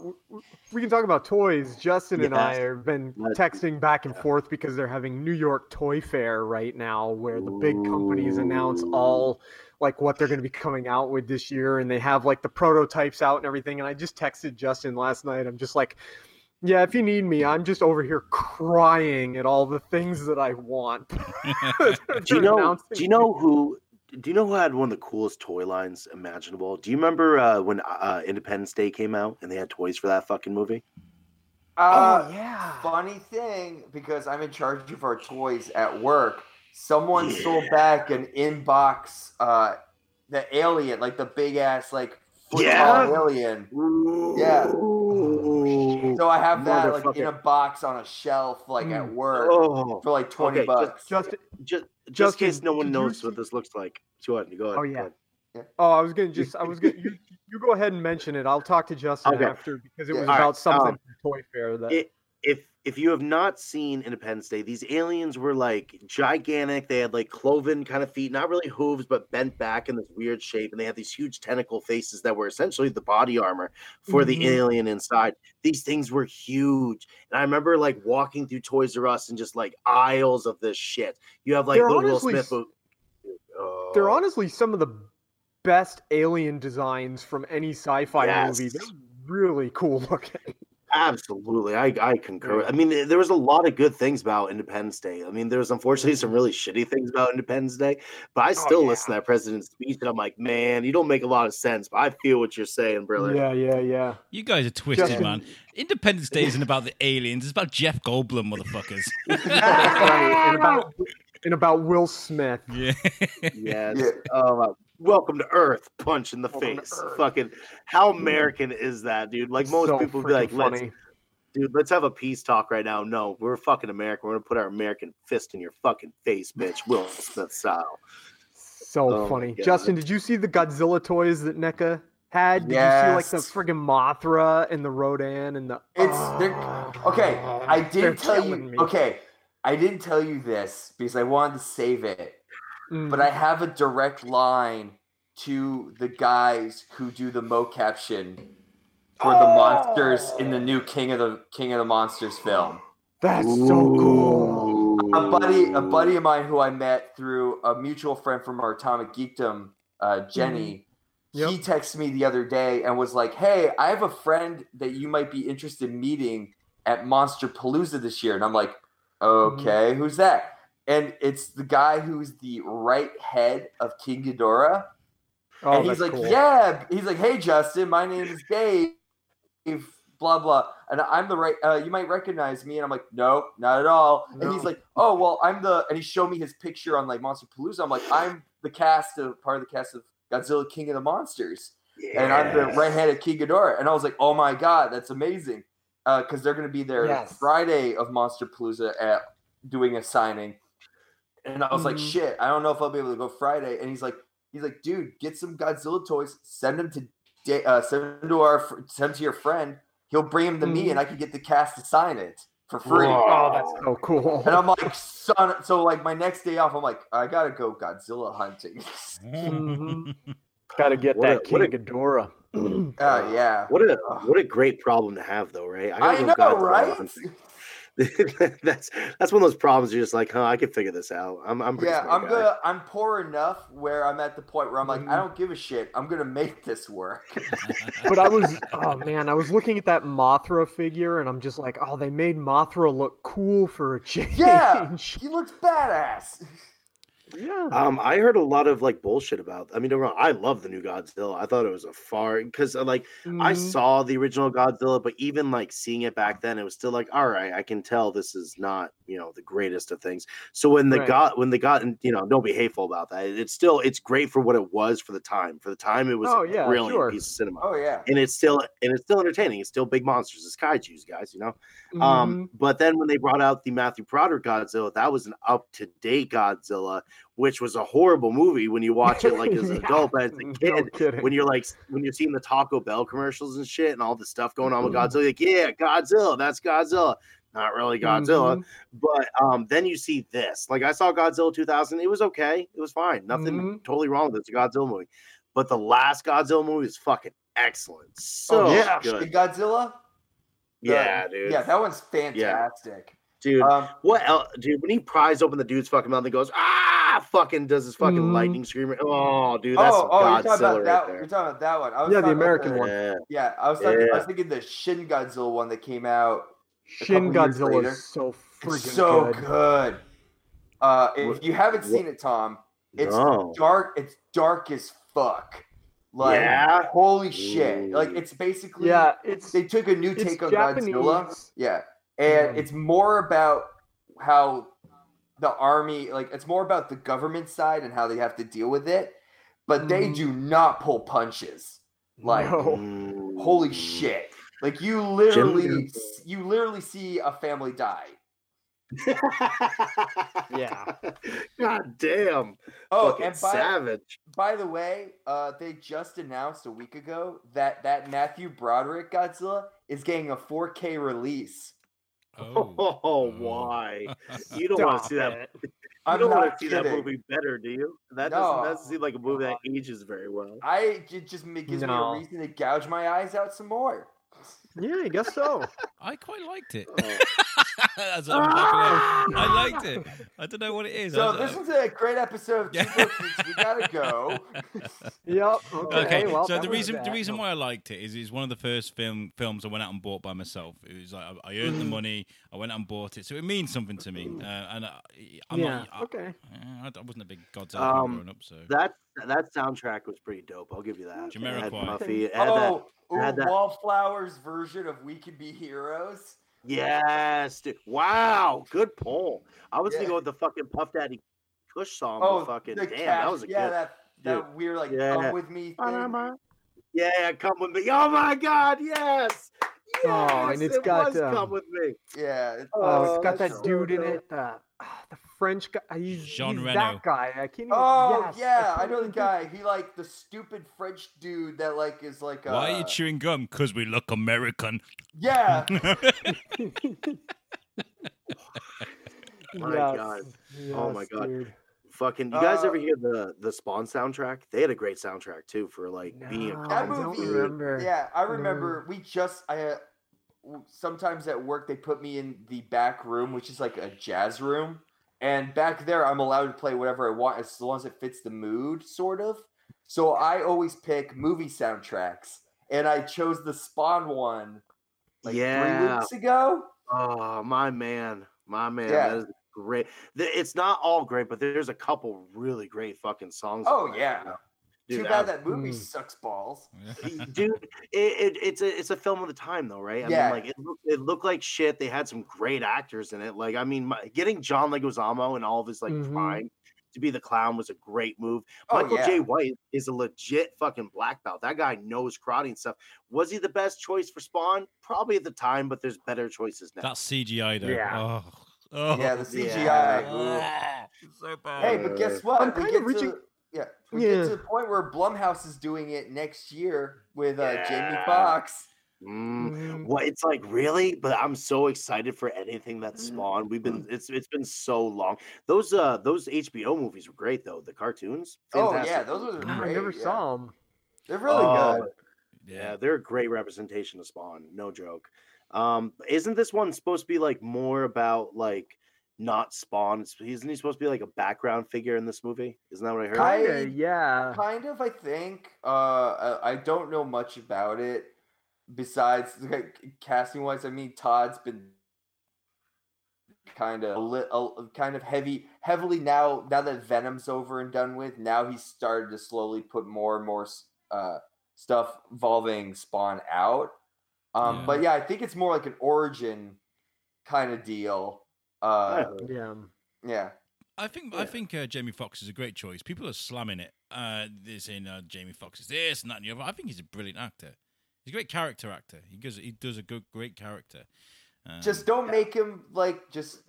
S7: We can talk about toys. Justin and I have been texting back and forth because they're having New York Toy Fair right now, where the big companies announce all like what they're going to be coming out with this year, and they have like the prototypes out and everything. And I just texted Justin last night. I'm just like, Yeah, if you need me, I'm just over here crying at all the things that I want.
S5: do you know? Do you know who? Do you know who had one of the coolest toy lines imaginable? Do you remember uh, when uh, Independence Day came out and they had toys for that fucking movie?
S8: Uh,
S7: oh yeah.
S8: Funny thing, because I'm in charge of our toys at work. Someone
S5: Yeah.
S8: sold back an inbox, uh, the alien, like the big ass, like foot
S5: Yeah.
S8: tall alien. Yeah. So I have that like in a box on a shelf, like at work,
S5: Oh,
S8: for like twenty
S5: okay, just-
S8: bucks.
S7: Just
S5: just just
S7: Justin,
S5: in case no one knows
S7: see-
S5: what this looks like. Go ahead. Go ahead.
S7: Oh, yeah.
S5: ahead.
S7: Oh, I was gonna just I was gonna you, you go ahead and mention it. I'll talk to Justin
S5: Okay.
S7: after because it was
S5: All right,
S7: about something
S5: um,
S7: from Toy Fair that
S5: It, if if you have not seen Independence Day, these aliens were like gigantic. They had like cloven kind of feet, not really hooves, but bent back in this weird shape, and they had these huge tentacle faces that were essentially the body armor for the
S7: Mhm.
S5: alien inside. These things were huge, and I remember like walking through Toys R Us and just like aisles of this shit. You have like
S7: They're
S5: little Will
S7: honestly
S5: Smith.
S7: s- they're
S5: Oh.
S7: honestly some of the best alien designs from any sci-fi movie. They're really cool looking.
S5: Absolutely, I I concur. I mean, there was a lot of good things about Independence Day. I mean, there was unfortunately some really shitty things about Independence Day, but I oh, still
S7: yeah.
S5: listen to that president's speech and I'm like, man, you don't make a lot of sense, but I feel what you're saying, brother.
S7: Yeah, yeah, yeah.
S6: You guys are twisted,
S7: Justin-
S6: man. Independence Day isn't about the aliens. It's about Jeff Goldblum, motherfuckers.
S7: Right. And about and about Will Smith.
S6: yeah.
S5: Yes.
S8: Yeah.
S5: Oh, wow. Welcome to Earth. Punch in the
S7: Welcome
S5: face. Fucking how American is that, dude? Like most
S7: So
S5: people be like,
S7: freaking
S5: let's dude, let's have a peace talk right now. No, we're fucking American. We're gonna put our American fist in your fucking face, bitch. Will Smith style.
S7: So
S5: Oh
S7: funny. Justin, did you see the Godzilla toys that NECA had? Did you see like the
S8: Yes.
S7: friggin' Mothra and the Rodan and the
S8: It's they're ah. okay. I didn't tell you.
S7: me.
S8: Okay, I didn't tell you this because I wanted to save it.
S7: Mm.
S8: But I have a direct line to the guys who do the mocaption for the monsters in the new King of the King of the Monsters film.
S7: That's so cool.
S8: A buddy, a buddy of mine who I met through a mutual friend from our Atomic Geekdom, uh, Jenny.
S7: Yep.
S8: He texted me the other day and was like, "Hey, I have a friend that you might be interested in meeting at Monster Palooza this year." And I'm like, "Okay, who's that?" And it's the guy who's the right head of King Ghidorah.
S7: Oh,
S8: and he's like,
S7: cool.
S8: "Yeah." He's like, "Hey, Justin, my name is Dave." Blah blah, and I'm the right. Uh, you might recognize me, and I'm like, "Nope, not at all." And he's like, "Oh well, I'm the," and he showed me his picture on like Monster Palooza. I'm like, "I'm the cast of part of the cast of Godzilla King of the Monsters." and I'm the right hand of King Ghidorah. And I was like, oh my god, that's amazing. Because they're going to be there
S7: Yes.
S8: Friday of Monster Palooza at doing a signing. And I was like,
S7: Mhm.
S8: shit, I don't know if I'll be able to go Friday. And he's like, he's like, dude, get some Godzilla toys, send them to, uh, send them to our, send them to your friend. He'll bring them to me, and I can get the cast to sign it for free.
S7: Oh, that's so cool.
S8: And I'm like, son. So like my next day off, I'm like, I gotta go Godzilla hunting.
S7: Mhm. Gotta get
S5: What
S7: that
S5: a-
S7: King
S5: what a-
S7: Ghidorah.
S8: Oh yeah.
S5: What a what a great problem to have, though, right?
S8: I
S5: gotta go
S8: know,
S5: Godzilla
S8: right?
S5: hunting. that's that's one of those problems. You're just like, huh? I can figure this out. I'm I'm pretty
S8: Yeah, I'm
S5: guy.
S8: gonna. I'm poor enough where I'm at the point where I'm like, I
S7: Mhm.
S8: don't give a shit. I'm gonna make this work.
S7: But I was, oh man, I was looking at that Mothra figure, and I'm just like, oh, they made Mothra look cool for a change.
S8: yeah, he looks badass.
S7: yeah.
S5: Um, I heard a lot of like bullshit about. I mean, don't wrong, I love the new Godzilla. I thought it was a far because like I
S7: Mhm.
S5: saw the original Godzilla, but even like seeing it back then, it was still like, all right, I can tell this is not you know the greatest of things. So when the
S7: Right.
S5: got when they got and you know don't be hateful about that. It's still it's great for what it was for the time. For the time, it was
S7: Oh, yeah,
S5: brilliant
S7: sure.
S5: piece of cinema.
S8: Oh yeah.
S5: And it's still and it's still entertaining. It's still big monsters. It's kaiju's, guys. You know.
S7: Mhm.
S5: Um, but then when they brought out the Matthew Broderick Godzilla, that was an up to date Godzilla, which was a horrible movie when you watch it like as an
S7: Yeah.
S5: adult, but as a kid,
S7: kidding.
S5: when you're like when you're seeing the Taco Bell commercials and shit and all the stuff going on with
S7: Mm-hmm.
S5: Godzilla, like yeah, Godzilla, that's Godzilla. Not really Godzilla,
S7: Mhm.
S5: but um, then you see this. Like I saw Godzilla 2000, it was okay, it was fine, nothing
S7: Mhm.
S5: totally wrong with it. It's a Godzilla movie, but the last Godzilla movie is fucking excellent. So
S8: oh, yeah.
S5: good.
S8: Godzilla. The-
S5: Yeah, dude.
S8: Yeah, that one's fantastic.
S5: dude.
S8: Um,
S5: what else, dude? When he pries open the dude's fucking mouth and goes, ah, fucking does his fucking
S7: Mhm.
S5: lightning screamer. Oh, dude, that's
S8: oh, oh, you're talking
S5: Godzilla
S8: about
S5: right
S8: that.
S5: there.
S8: You're talking about that one. I was
S7: Yeah, the
S8: talking about
S7: American one.
S5: Yeah.
S8: Yeah, I was talking, I was thinking the Shin Godzilla one that came out.
S7: Shin Godzilla is so freaking
S8: It's so
S7: good.
S8: good. Uh, if
S5: What-
S8: you haven't
S5: what-
S8: seen it, Tom, it's
S5: No.
S8: dark. It's dark as fuck. Like
S5: Yeah?
S8: holy shit! Like it's basically
S7: Yeah, it's
S8: they took a new take on
S7: Japanese.
S8: Godzilla. Yeah, and
S7: Mm.
S8: it's more about how the army, like it's more about the government side and how they have to deal with it. But they
S7: Mhm.
S8: do not pull punches. Like
S7: No.
S5: Mm.
S8: holy shit! Like you literally, you literally see a family die.
S7: Yeah.
S5: God damn.
S8: Oh,
S5: Fucking
S8: and by,
S5: savage.
S8: by the way, uh, they just announced a week ago that that Matthew Broderick Godzilla is getting a 4K release.
S6: Oh,
S5: Oh, why? You don't want to see that. You
S8: I'm
S5: don't want to see that movie better, do you? That
S8: No.
S5: doesn't, doesn't seem like a movie that ages very well.
S8: I it just ma- gives me a reason to gouge my eyes out some more.
S7: Yeah, I guess so.
S6: I quite liked it.
S5: Oh.
S6: As I'm laughing at- I liked it. I don't know what it is.
S8: So
S6: I-
S8: this was a great episode of Two
S6: Yeah.
S8: Broke We gotta go.
S7: Yep. Okay.
S6: Okay,
S7: well,
S6: so the reason the reason why I liked it is it's one of the first film films I went out and bought by myself. It was like I, I earned the money, I went out and bought it, so it means something to me. Uh, and I, I'm
S7: yeah.
S6: not, I,
S7: okay.
S6: I, I wasn't a big Godzilla fan
S5: Um,
S6: growing up, so
S5: That that soundtrack was pretty dope. I'll give you that. It had
S6: Jamiroquai.
S5: Muffy, it had that-
S8: Oh, ooh,
S5: had that-
S8: Wallflower's version of We Can Be Heroes.
S5: Yes, dude. Wow, good pull. I was
S8: Yeah.
S5: thinking with the fucking Puff Daddy Kush song.
S8: Oh,
S5: fucking damn,
S8: cash,
S5: that was a
S8: yeah,
S5: good.
S8: that that weird like
S5: Yeah.
S8: come with me thing.
S5: Yeah, come with me. Oh my God, yes. Yes,
S7: Oh, and it's
S5: it
S7: got,
S5: was come
S7: um,
S5: with me.
S8: Yeah, it's,
S7: Oh, it's got
S5: that's
S7: that
S5: so
S7: dude in it. Uh, ah, the French guy. He's,
S6: Jean
S7: he's
S6: Reno.
S7: that guy. I can't even.
S8: Oh
S7: yes,
S8: yeah, I know the guy. He like the stupid French dude that like is like. Uh,
S6: why are you chewing gum? Because we look American.
S8: Yeah,
S5: My
S7: Yes,
S5: God. Oh my God.
S7: dude.
S5: Fucking, you guys
S8: Uh,
S5: ever hear the the Spawn soundtrack? They had a great soundtrack too for like being a
S7: No,
S8: that
S7: I don't
S8: movie.
S7: remember.
S8: Yeah, I remember. We just I. Uh, sometimes at work they put me in the back room, which is like a jazz room, and back there I'm allowed to play whatever I want as long as it fits the mood, sort of. So I always pick movie soundtracks, and I chose the Spawn one like three
S5: Yeah.
S8: weeks ago.
S5: Oh my man, my man,
S8: Yeah.
S5: that is great. It's not all great, but there's a couple really great fucking songs.
S8: Oh yeah.
S5: Know?
S8: Too bad
S5: I-
S8: that movie
S7: Mm.
S8: sucks balls.
S5: dude it, it, it's a it's a film of the time though right i
S8: Yeah.
S5: mean like it looked, it looked like shit they had some great actors in it like i mean my, getting john leguizamo and all of his like
S7: Mhm.
S5: prime to be the clown was a great move
S8: Oh,
S5: michael
S8: yeah.
S5: Jai white is a legit fucking black belt that guy knows karate and stuff was he the best choice for spawn probably at the time but there's better choices now
S6: That's CGI though.
S7: Yeah.
S6: Oh, oh.
S8: Yeah, the CGI.
S5: Yeah.
S6: Ah, so bad.
S8: Hey, but guess what?
S7: I'm kind of reaching-
S8: to yeah, we
S7: Yeah.
S8: get to the point where Blumhouse is doing it next year with uh, Jamie Foxx.
S5: Mm,
S7: Mhm.
S5: what it's like really but i'm so excited for anything that's
S8: Mm-hmm.
S5: spawned we've been it's it's been so long those uh those hbo movies were great though the cartoons
S8: Oh yeah, those are
S7: Ah,
S8: great.
S7: I never
S8: yeah.
S7: saw them.
S8: They're really
S5: Oh,
S8: good.
S5: Yeah, they're a great representation of Spawn, no joke. Um, isn't this one supposed to be like more about like not Spawn? Isn't he supposed to be like a background figure in this movie? Isn't that what I heard?
S7: Kinda, yeah.
S8: Kind of, I think. Uh, I, I don't know much about it. Besides like, casting wise, I mean Todd's been kind of a, li- a kind of heavy, heavily now. Now that Venom's over and done with, now he's started to slowly put more and more uh, stuff involving Spawn out. Um,
S6: Yeah.
S8: But yeah, I think it's more like an origin kind of deal. Uh,
S7: Yeah.
S8: yeah.
S6: I think I think uh, Jamie Foxx is a great choice. People are slamming it. Uh, they're saying uh, Jamie Foxx is this and that and the other. I think he's a brilliant actor. He's a great character actor. He does he does a good great character. Um,
S8: Just don't make him like just.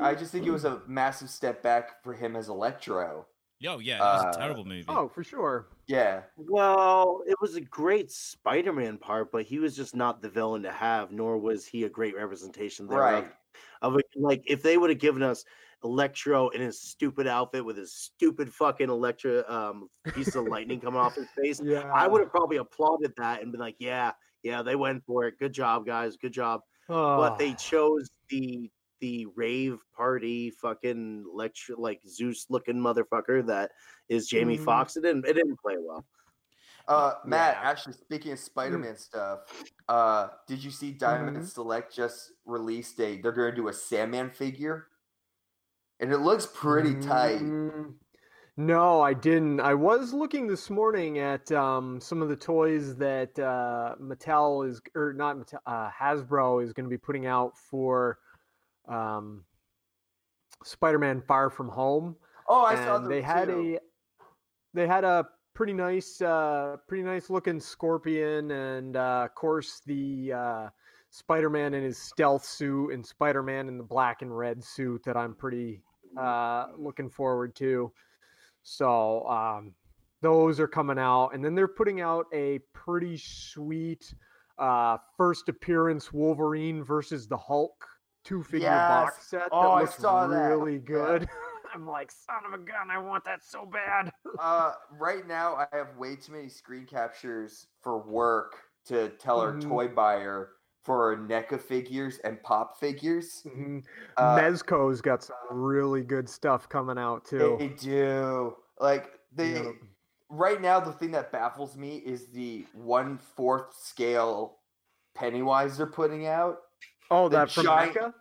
S8: I just think it was a massive step back for him as Electro.
S6: Yo, yeah, that was
S8: uh,
S6: a terrible movie.
S7: Oh, for sure.
S8: Yeah,
S5: Well, it was a great Spider-Man part, but he was just not the villain to have, nor was he a great representation thereof.
S8: right.
S5: Of it, like if they would have given us Electro in his stupid outfit with his stupid fucking Electro um piece of lightning coming off his face,
S7: Yeah.
S5: I would have probably applauded that and been like, yeah, yeah, they went for it. Good job, guys. Good job.
S7: Oh,
S5: But they chose the the rave party fucking lecture like Zeus looking motherfucker that is Jamie
S7: Mhm.
S5: Foxx. It didn't it didn't play well.
S8: Uh, Matt,
S5: Yeah.
S8: actually, speaking of Spider-Man stuff, uh, did you see Diamond
S7: Mhm.
S8: Select just released a? They're going to do a Sandman figure, and it looks pretty tight.
S7: Mm, No, I didn't. I was looking this morning at um, some of the toys that uh, Mattel is, or not Mattel, uh, Hasbro is going to be putting out for um, Spider-Man: Far From Home.
S8: Oh, I saw
S7: and
S8: them
S7: they had
S8: too.
S7: a they had a pretty nice uh pretty nice looking scorpion and uh of course the uh spider-man in his stealth suit and spider-man in the black and red suit that i'm pretty uh looking forward to. So um those are coming out. And then they're putting out a pretty sweet uh first appearance wolverine versus the hulk two figure box set that
S8: Oh, I
S7: looks
S8: saw that.
S7: really good i'm like son of a gun i want that so bad
S8: Uh, right now, I have way too many screen captures for work to tell our
S7: Mhm.
S8: toy buyer for our NECA figures and pop figures.
S7: Mhm.
S8: Uh,
S7: Mezco's got some really good stuff coming out too.
S8: They do. Like they
S7: Yep.
S8: right now the thing that baffles me is the one fourth scale Pennywise they're putting out.
S7: Oh,
S8: the
S7: that from
S8: giant-
S7: NECA?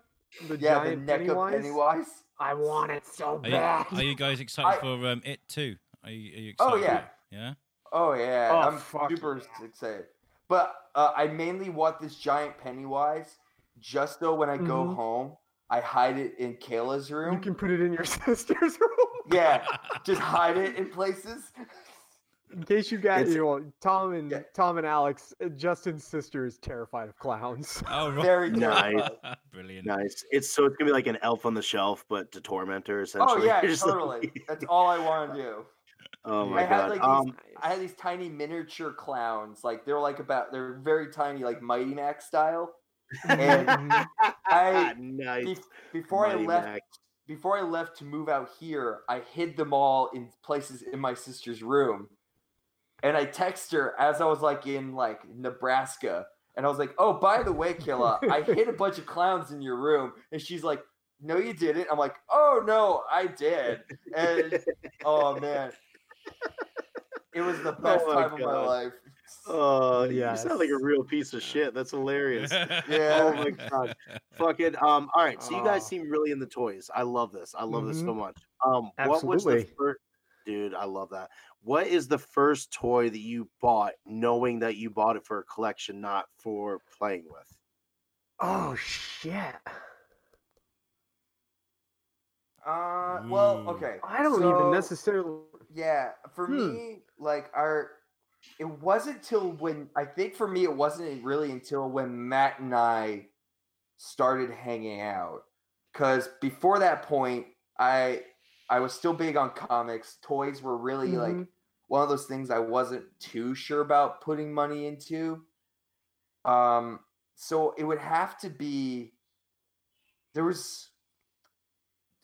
S7: The
S8: yeah,
S7: giant
S8: the NECA
S7: Pennywise?
S8: Pennywise.
S7: I want it so
S6: Are you,
S7: bad.
S6: are you guys excited
S8: I-
S6: for um, it too? Are you, are you
S8: Oh, yeah.
S6: Yeah.
S8: Oh yeah,
S7: Oh,
S8: I'm super
S7: yeah.
S8: excited. But uh, I mainly want this giant Pennywise just so when I go
S7: Mhm.
S8: home, I hide it in Kayla's room.
S7: You can put it in your sister's room.
S8: Yeah, just hide it in places.
S7: In case you got
S5: It's-
S7: you know, Tom and
S8: Yeah.
S7: Tom and Alex, uh, Justin's sister is terrified of clowns.
S6: Oh, right.
S8: Very
S5: Nice.
S6: Brilliant.
S5: Nice. It's so it's gonna be like an elf on the shelf, but to tormentor
S8: Oh
S5: essentially.
S8: Oh, yeah,
S5: You're just like-
S8: totally. That's all I want to do.
S5: oh my
S8: I had
S5: god.
S8: like
S5: um,
S8: these, I had these tiny miniature clowns. Like they're like about they're very tiny, like Mighty Max style. And. I
S5: nice.
S8: be- before
S5: Mighty
S8: I left
S5: Max.
S8: before I left to move out here, I hid them all in places in my sister's room. And I text her as I was like in like Nebraska. And I was like, oh, by the way, Killa, I hit a bunch of clowns in your room. And she's like, no, you didn't. I'm like, oh, no, I did. And oh, man. It was the best
S5: Oh my
S8: time of my life.
S5: Oh, yeah,
S7: you
S5: sound like a real piece of shit. That's hilarious.
S8: Yeah.
S5: Oh my god. Fucking um all right, so you guys
S7: Oh.
S5: seem really in the toys. I love this. I love this so
S7: Mhm.
S5: much. Um what was the
S7: Absolutely.
S5: first dude, I love that. What is the first toy that you bought knowing that you bought it for a collection, not for playing with?
S7: Oh shit.
S8: Uh, well, okay.
S7: I don't
S8: so-
S7: even necessarily
S8: Yeah, for
S7: Hmm.
S8: me, like our, it wasn't till when I think for me it wasn't really until when Matt and I started hanging out, because before that point, I I was still big on comics. Toys were really like
S7: Mhm.
S8: one of those things I wasn't too sure about putting money into. Um, so it would have to be. There was.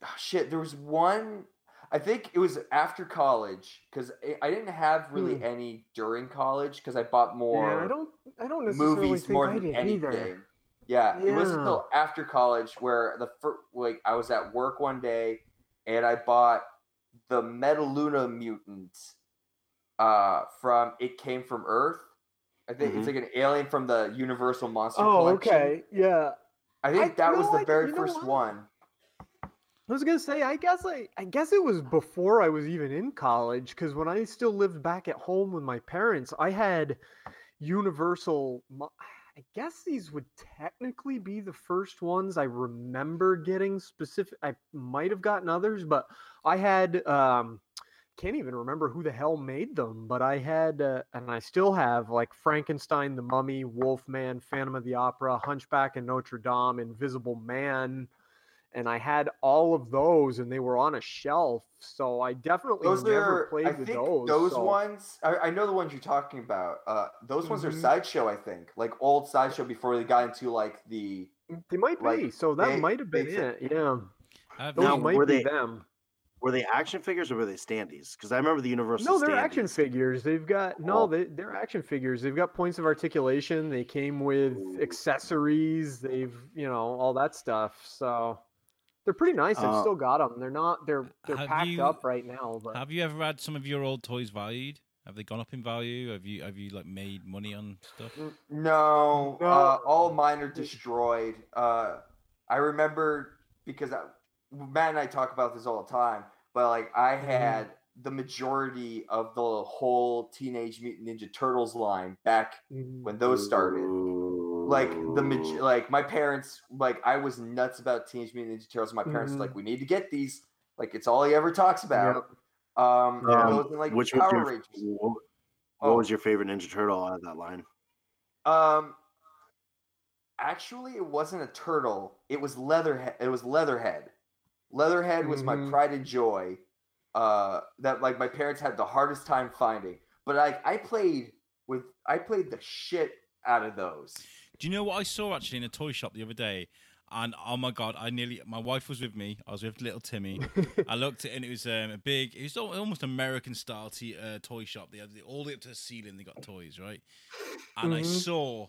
S8: oh, shit, there was one. I think it was after college because I didn't have really
S7: Hmm.
S8: any during college because I bought more
S7: Yeah, I don't I don't necessarily
S8: movies
S7: think
S8: more
S7: I
S8: than anything.
S7: either.
S8: Yeah, it wasn't until after college where the first, like I was at work one day and I bought the Metaluna mutant uh from It Came from Earth. I think it's
S5: Mhm.
S8: like an alien from the Universal Monster
S7: Oh,
S8: Collection.
S7: okay. Yeah.
S8: I think
S7: I-
S8: that was the
S7: I-
S8: very first one.
S7: I was gonna say, I guess I, I guess it was before I was even in college, because when I still lived back at home with my parents, I had Universal. I guess these would technically be the first ones I remember getting specific. I might have gotten others, but I had. Um, can't even remember who the hell made them, but I had, uh, and I still have, like Frankenstein, the Mummy, Wolfman, Phantom of the Opera, Hunchback and Notre Dame, Invisible Man and I had all of those, and they were on a shelf. So I definitely
S8: Those
S7: never
S8: are,
S7: played
S8: I
S7: with
S8: think
S7: those.
S8: those
S7: so-
S8: ones. I, I know the ones you're talking about. Uh, those ones are
S7: Mhm.
S8: sideshow, I think, like old sideshow before they got into like the.
S7: They might
S8: like,
S7: be. So that
S8: they-
S7: might have been
S8: they
S7: it. Yeah,
S6: I've
S7: those
S5: Now,
S7: might
S5: were
S7: be
S5: they-
S7: them.
S5: Were they action figures or were they standees? Because I remember the Universal.
S7: No, they're
S5: standees.
S7: action figures. They've got no,
S5: Oh.
S7: they they're action figures. They've got points of articulation. They came with accessories. They've you know all that stuff. So they're pretty nice. I've
S6: Uh,
S7: still got them. They're not. They're they're packed
S6: you-
S7: up right now. But
S6: Have you ever had some of your old toys valued? Have they gone up in value? Have you have you like made money on stuff?
S8: No,
S7: No.
S8: Uh, all mine are destroyed. Uh, I remember because I, Matt and I talk about this all the time, but like I had the majority of the whole Teenage Mutant Ninja Turtles line back when those started. Like the like my parents like I was nuts about Teenage Mutant Ninja Turtles. My parents
S5: Mhm.
S8: like we need to get these. Like it's all he ever talks about. Um,
S5: Um,
S8: and, like
S5: which was
S8: Power
S5: your,
S8: Rangers.
S5: what, what was your favorite Ninja Turtle out of that line?
S8: Um, actually, it wasn't a turtle. It was Leatherhead. It was Leatherhead. Leatherhead was my
S7: Mhm.
S8: pride and joy. Uh, that like my parents had the hardest time finding. But like I played with, I played the shit out of those.
S6: Do you know what I saw actually in a toy shop the other day? And oh my god, I nearly my wife was with me. I was with little Timmy. I looked at it and it was um, a big, it was almost American style t- uh, toy shop. They had the, all the way up to the ceiling. They got toys, right? And I
S7: Mhm.
S6: saw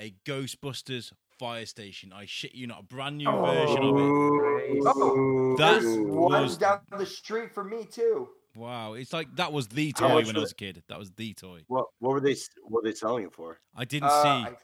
S6: a Ghostbusters fire station. I shit you not, a brand new version of it.
S8: Oh,
S6: That was
S8: down the street for me too.
S6: wow. It's like that was the toy when I
S5: was
S6: was a kid. That was the toy.
S5: What what were they what were they selling it for?
S6: I didn't
S8: Uh,
S6: see.
S8: I,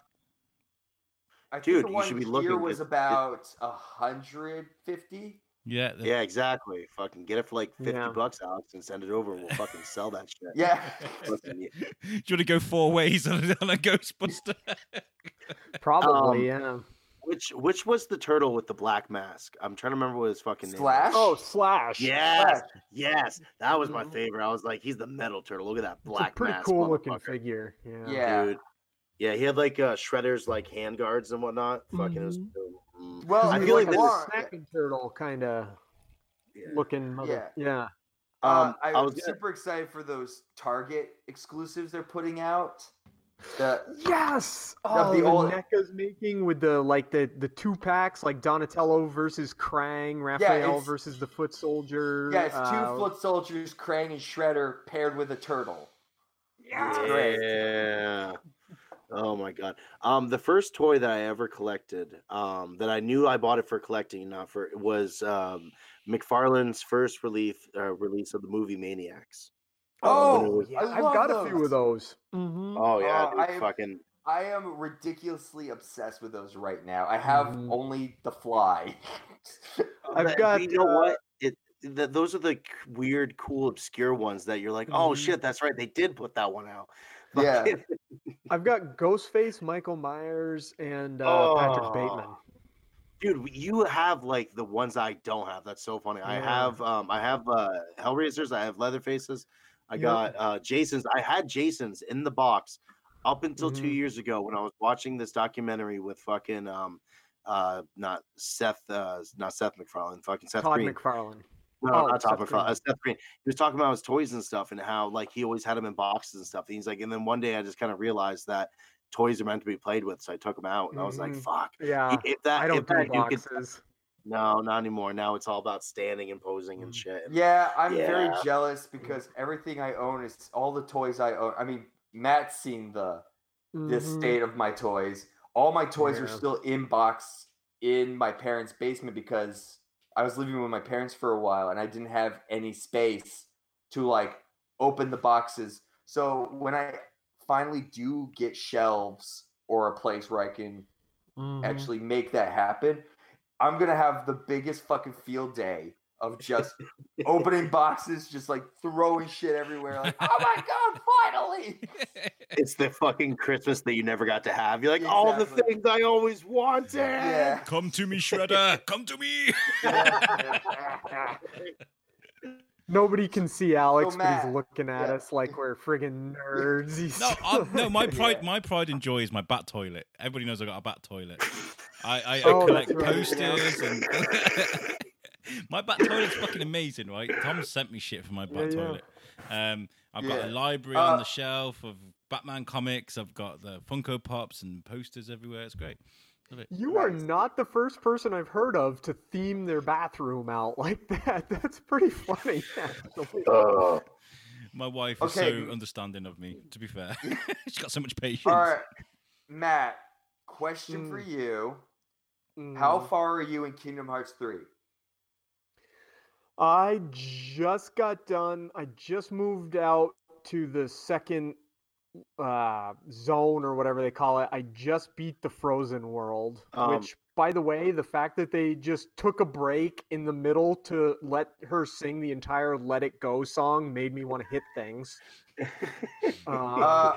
S8: I think
S5: Dude,
S8: the
S5: you
S8: one
S5: should be
S8: here
S5: looking,
S8: was
S5: 'cause it-
S8: about a hundred fifty.
S6: yeah, the-
S5: Yeah, exactly. Fucking get it for like fifty
S7: Yeah.
S5: bucks, Alex, and send it over. and We'll fucking sell that shit.
S8: Yeah.
S5: Listen, y-
S6: Do you want to go four ways on a, on a Ghostbuster?
S7: probably
S5: Um,
S7: yeah.
S5: Which which was the turtle with the black mask? I'm trying to remember what his fucking name.
S8: Slash?
S7: Oh, Slash.
S5: Yes,
S8: Slash.
S5: yes, that was my favorite. I was like, he's the metal turtle. Look at that
S7: It's a
S5: black
S7: pretty
S5: mask,
S7: cool looking figure. Yeah.
S8: Yeah.
S5: dude. Yeah, he had like uh, Shredder's like hand guards and whatnot. Fucking, it was. mm.
S8: Well,
S5: I
S7: He's
S5: feel
S7: like
S5: like
S7: a
S5: this
S7: snapping turtle kind of
S5: Yeah.
S7: looking. Mother- yeah.
S8: Uh,
S5: Um,
S8: I,
S5: I was
S8: was
S5: gonna-
S8: super excited for those Target exclusives they're putting out. The,
S7: Yes. Oh,
S8: the
S7: the,
S8: old-
S7: NECA's making with the like the the two packs like Donatello versus Krang, Raphael
S8: it's-
S7: versus the Foot Soldier.
S8: yeah, it's two
S7: uh,
S8: foot soldiers, Krang and Shredder paired with a turtle. It's great.
S5: Yeah. Oh my god. Um, the first toy that I ever collected, um, that I knew I bought it for collecting, not for, was um McFarlane's first release uh, release of the movie Maniacs.
S8: Oh,
S5: when was-
S7: Yeah,
S8: I
S7: I've
S8: love
S7: got a few of those. Mhm.
S5: Oh yeah,
S8: Uh,
S5: dude,
S8: I am-
S5: fucking.
S8: I am ridiculously obsessed with those right now. I have
S7: Mhm.
S8: only the fly.
S7: I've
S5: That-
S7: got,
S5: You know
S7: uh,
S5: what? It. th those are the weird, cool, obscure ones that you're like, oh
S7: Mhm.
S5: shit, that's right, they did put that one out.
S8: Yeah.
S7: I've got Ghostface, Michael Myers, and uh, Patrick
S5: Oh.
S7: Bateman.
S5: Dude, you have like the ones I don't have. That's so funny. I have um I have uh Hellraisers, I have Leatherfaces, I
S7: Yep.
S5: got uh Jason's. I had Jason's in the box up until two
S7: Mhm.
S5: years ago when I was watching this documentary with fucking um uh not Seth uh not Seth MacFarlane, fucking Seth
S7: Todd
S5: Green.
S7: McFarlane.
S5: No,
S7: Oh,
S5: not Todd
S7: Seth
S5: MacFarlane. Uh, Seth Green. He was talking about his toys and stuff and how like he always had them in boxes and stuff. And he's like, and then one day I just kind of realized that toys are meant to be played with, so I took them out and I was like,
S7: Mhm.
S5: fuck.
S7: Yeah,
S5: If that
S7: I
S5: if
S7: don't do
S5: that you could
S7: boxes.
S5: no, not anymore. Now it's all about standing and posing and shit.
S8: Yeah, I'm
S5: Yeah.
S8: very jealous because everything I own is all the toys I own. I mean, Matt's seen the the
S7: Mhm.
S8: state of my toys. All my toys are still in box in my parents' basement because I was living with my parents for a while and I didn't have any space to like open the boxes. So when I finally do get shelves or a place where I can
S7: Mhm.
S8: actually make that happen, I'm gonna have the biggest fucking field day of just opening boxes, just like throwing shit everywhere. Like, oh my god, finally!
S5: It's the fucking Christmas that you never got to have. You're like, all the things I always wanted.
S8: Yeah.
S6: Come to me, Shredder. Come to me.
S7: Nobody can see Alex, but he's looking at
S8: yeah.
S7: us like we're friggin' nerds. He's
S6: No, I, no. My pride,
S7: Yeah.
S6: my pride and joy is my bat toilet. Everybody knows I got a bat toilet. I, I, I
S7: Oh,
S6: collect
S7: right,
S6: posters and my bat toilet's fucking amazing, right? Tom sent me shit for my bat
S7: Yeah, yeah.
S6: toilet. Um, I've got
S8: Yeah.
S6: a library
S8: Uh,
S6: on the shelf of Batman comics. I've got the Funko Pops and posters everywhere. It's great.
S7: You are not the first person I've heard of to theme their bathroom out like that. That's pretty funny.
S9: Uh,
S6: My wife is
S8: Okay.
S6: so understanding of me. To be fair, she's got so much patience.
S8: All right, Matt. Question
S7: Mm.
S8: for you: How
S7: Mm.
S8: far are you in Kingdom Hearts three?
S7: I just got done. I just moved out to the second uh, zone or whatever they call it. I just beat the frozen world,
S5: Um,
S7: which, by the way, the fact that they just took a break in the middle to let her sing the entire "Let It Go" song made me want to hit things. Um,
S8: Uh,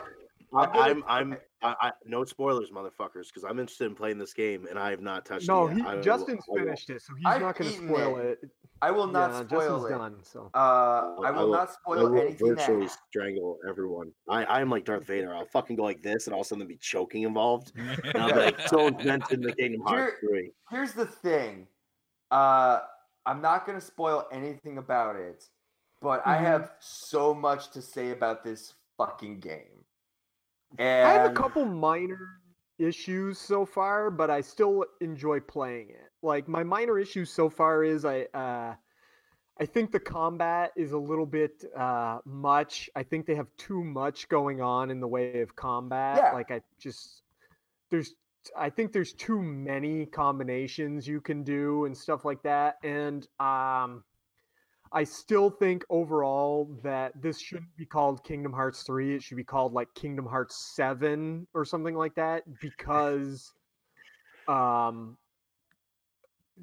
S5: I,
S8: I'm
S5: I'm, I'm, I, I, no spoilers, motherfuckers, because I'm interested in playing this game and I have not touched
S7: no,
S5: it.
S7: he
S5: yet. I
S7: Justin's
S5: will-
S7: finished it, so he's
S8: I've
S7: not going to spoil
S8: it.
S7: it.
S8: I will not
S7: yeah,
S8: spoil
S7: Justin's
S8: it.
S7: done. So
S8: Uh, I will not
S5: I
S8: spoil
S5: will
S8: anything
S5: virtually
S8: that.
S5: strangle everyone. I, I'm like Darth Vader. I'll fucking go like this, and all of a sudden there'll be choking involved. And I'll be like, someone's mentioned the Kingdom Hearts
S8: Here-
S5: 3.
S8: Here's the thing. Uh, I'm not gonna spoil anything about it, but I
S7: Mhm.
S8: have so much to say about this fucking game. And
S7: I have a couple minor issues so far, but I still enjoy playing it. Like my minor issue so far is I uh I think the combat is a little bit uh much. I think they have too much going on in the way of combat.
S8: Yeah.
S7: Like I just there's I think there's too many combinations you can do and stuff like that. And um I still think overall that this shouldn't be called Kingdom Hearts 3. It should be called like Kingdom Hearts 7 or something like that because um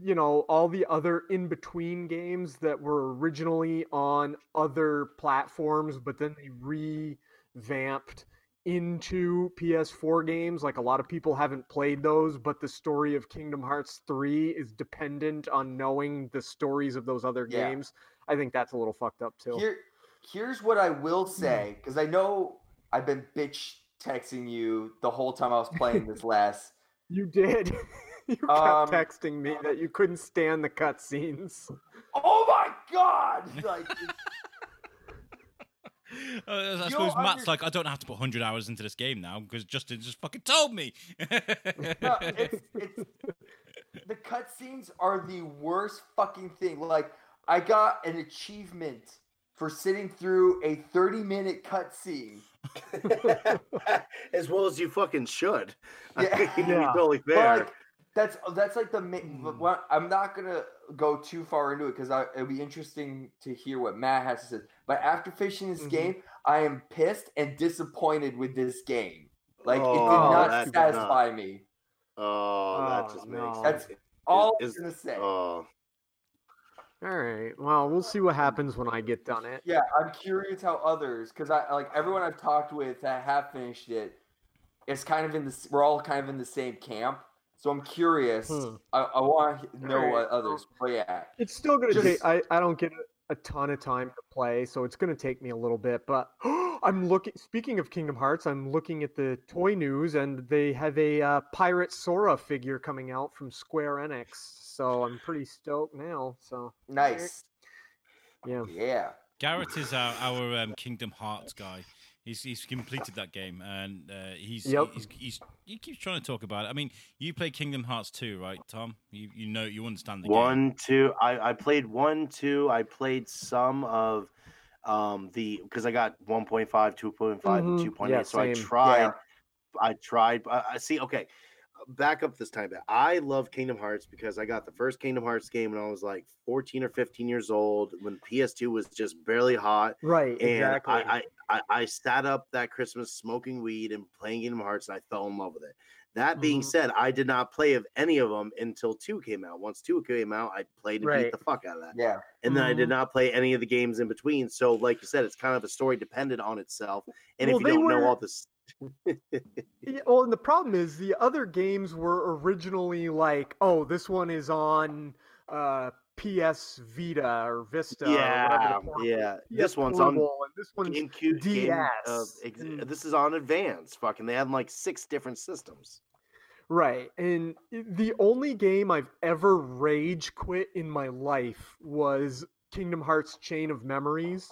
S7: you know, all the other in between games that were originally on other platforms but then they revamped into PS4 games. Like a lot of people haven't played those, but the story of Kingdom Hearts 3 is dependent on knowing the stories of those other
S8: Yeah.
S7: games. I think that's a little fucked up too.
S8: Here, here's what I will
S7: Hmm.
S8: say because I know I've been bitch texting you the whole time I was playing this last.
S7: You did. you kept
S8: Um,
S7: texting me that you couldn't stand the cutscenes.
S8: Oh my god! Like,
S6: Uh, I
S8: You'll
S6: suppose Matt's
S8: under-
S6: like, I don't have to put 100 hours into this game now because Justin just fucking told me.
S8: no, it's, it's the cutscenes are the worst fucking thing. Like, I got an achievement for sitting through a 30 minute cutscene.
S5: as well as you fucking should. I
S8: Yeah.
S5: mean, to be
S7: Yeah.
S5: totally
S8: But,
S5: fair.
S8: like, that's that's like the ma-
S7: Hmm.
S8: I'm not gonna go too far into it because it'll be interesting to hear what Matt has to say. But after finishing this
S7: Mhm.
S8: game, I am pissed and disappointed with this game. Like it did
S5: Oh,
S8: not
S5: that did
S8: satisfy me.
S5: oh, that
S7: Oh,
S5: just
S7: no.
S5: makes
S8: That's
S5: it-
S8: all
S5: is-
S8: I'm gonna say.
S5: Oh,
S7: All right. Well, we'll see what happens when I get done it.
S8: Yeah, I'm curious how others, because I like everyone I've talked with that have finished it. It's kind of in this. We're all kind of in the same camp, so I'm curious.
S7: Hmm.
S8: I, I want to know what others. But yeah,
S7: It's still gonna
S8: Just-
S7: take. I, I don't get a, a ton of time to play, so it's gonna take me a little bit. But I'm looking. Speaking of Kingdom Hearts, I'm looking at the toy news, and they have a uh, Pirate Sora figure coming out from Square Enix. So I'm pretty stoked now. So
S8: nice.
S7: yeah.
S8: Yeah.
S6: Garrett is our, our um, Kingdom Hearts guy. He's, he's completed that game and uh, he's,
S7: Yep.
S6: he's he's he keeps trying to talk about it. I mean, you play Kingdom Hearts 2, right, Tom? You you know you understand the game.
S5: one, two. I, I played one, two. I played some of um the because I got 1.5, 2.5,
S7: Mhm.
S5: and 2.8.
S7: Yeah,
S5: so I tried.
S8: Yeah.
S5: I tried. I, I see. Okay, back up this time. I love Kingdom Hearts because I got the first Kingdom Hearts game when I was like 14 or 15 years old when PS2 was just barely hot.
S7: Right.
S5: And
S7: exactly.
S5: I, I, I, I sat up that Christmas smoking weed and playing Kingdom Hearts, and I fell in love with it. That being
S7: Mhm.
S5: said, I did not play of any of them until two came out. Once two came out, I played and
S7: Right.
S5: beat the fuck out of that.
S8: Yeah.
S5: And then I
S7: Mm-hmm.
S5: did not play any of the games in between. So, like you said, it's kind of a story dependent on itself. And
S7: Well,
S5: if you don't know all this,
S7: Yeah, well, and the problem is the other games were originally like, oh, this one is on uh, PS Vita or Vista. or
S5: yeah,
S7: whatever
S5: yeah, this one's on
S7: this one's
S5: GameCube. Game, uh,
S7: DS.
S5: ex-
S7: Mm.
S5: This is on Advance. Fucking, they had like six different systems.
S7: right. And the only game I've ever rage quit in my life was Kingdom Hearts Chain of Memories,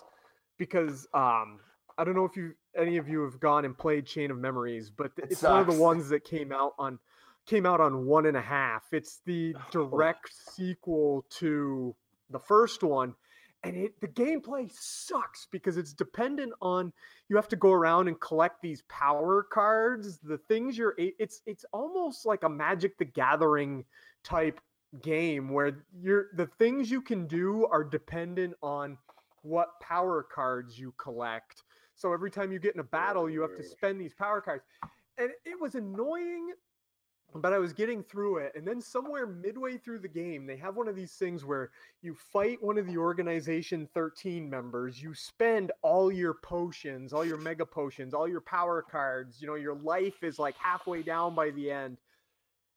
S7: because um, I don't know if you any of you have gone and played Chain of Memories, but
S8: It
S7: it's one of the ones that came out on came out on one and a half. It's the oh. direct sequel to the first one. And it the gameplay sucks because it's dependent on you have to go around and collect these power cards. The things you're it's it's almost like a Magic the Gathering type game where you're the things you can do are dependent on what power cards you collect. So every time you get in a battle, you have to spend these power cards. And it was annoying, but I was getting through it. And then somewhere midway through the game, they have one of these things where you fight one of the organization 13 members, you spend all your potions, all your mega potions, all your power cards, you know, your life is like halfway down by the end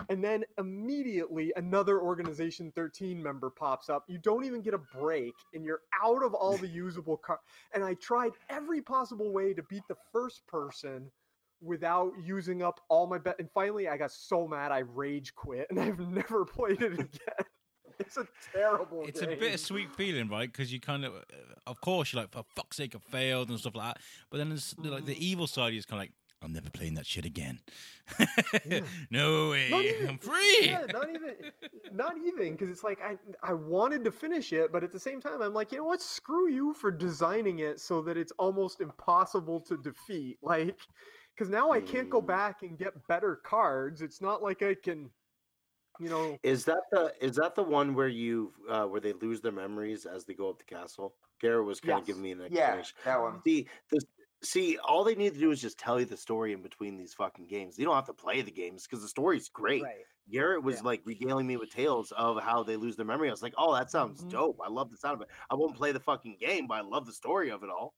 S7: and then immediately another organization 13 member pops up you don't even get a break and you're out of all the usable car and i tried every possible way to beat the first person without using up all my bet and finally i got so mad i rage quit and i've never played it again it's a terrible
S6: It's a bittersweet feeling, right? Because you kind of, uh, of course, you're like, for fuck's sake, I failed and stuff like that. But then there's like the evil side is kind of like, I'm never playing that shit again. no way,
S7: even-
S6: I'm free.
S7: Yeah, not even, not even, because it's like I I wanted to finish it, but at the same time, I'm like, you know what? Screw you for designing it so that it's almost impossible to defeat. Like, because now I can't go back and get better cards. It's not like I can, you know.
S5: Is that the is that the one where you uh, where they lose their memories as they go up the castle? Garrett was kind of giving me an explanation.
S8: Yeah, that one.
S5: See, the, see, all they need to do is just tell you the story in between these fucking games. You don't have to play the games because the story's great.
S7: Right.
S5: Garrett was like regaling me with tales of how they lose their memory. I was like, oh, that sounds
S7: Mhm.
S5: dope. I love the sound of it. I won't play the fucking game, but I love the story of it all.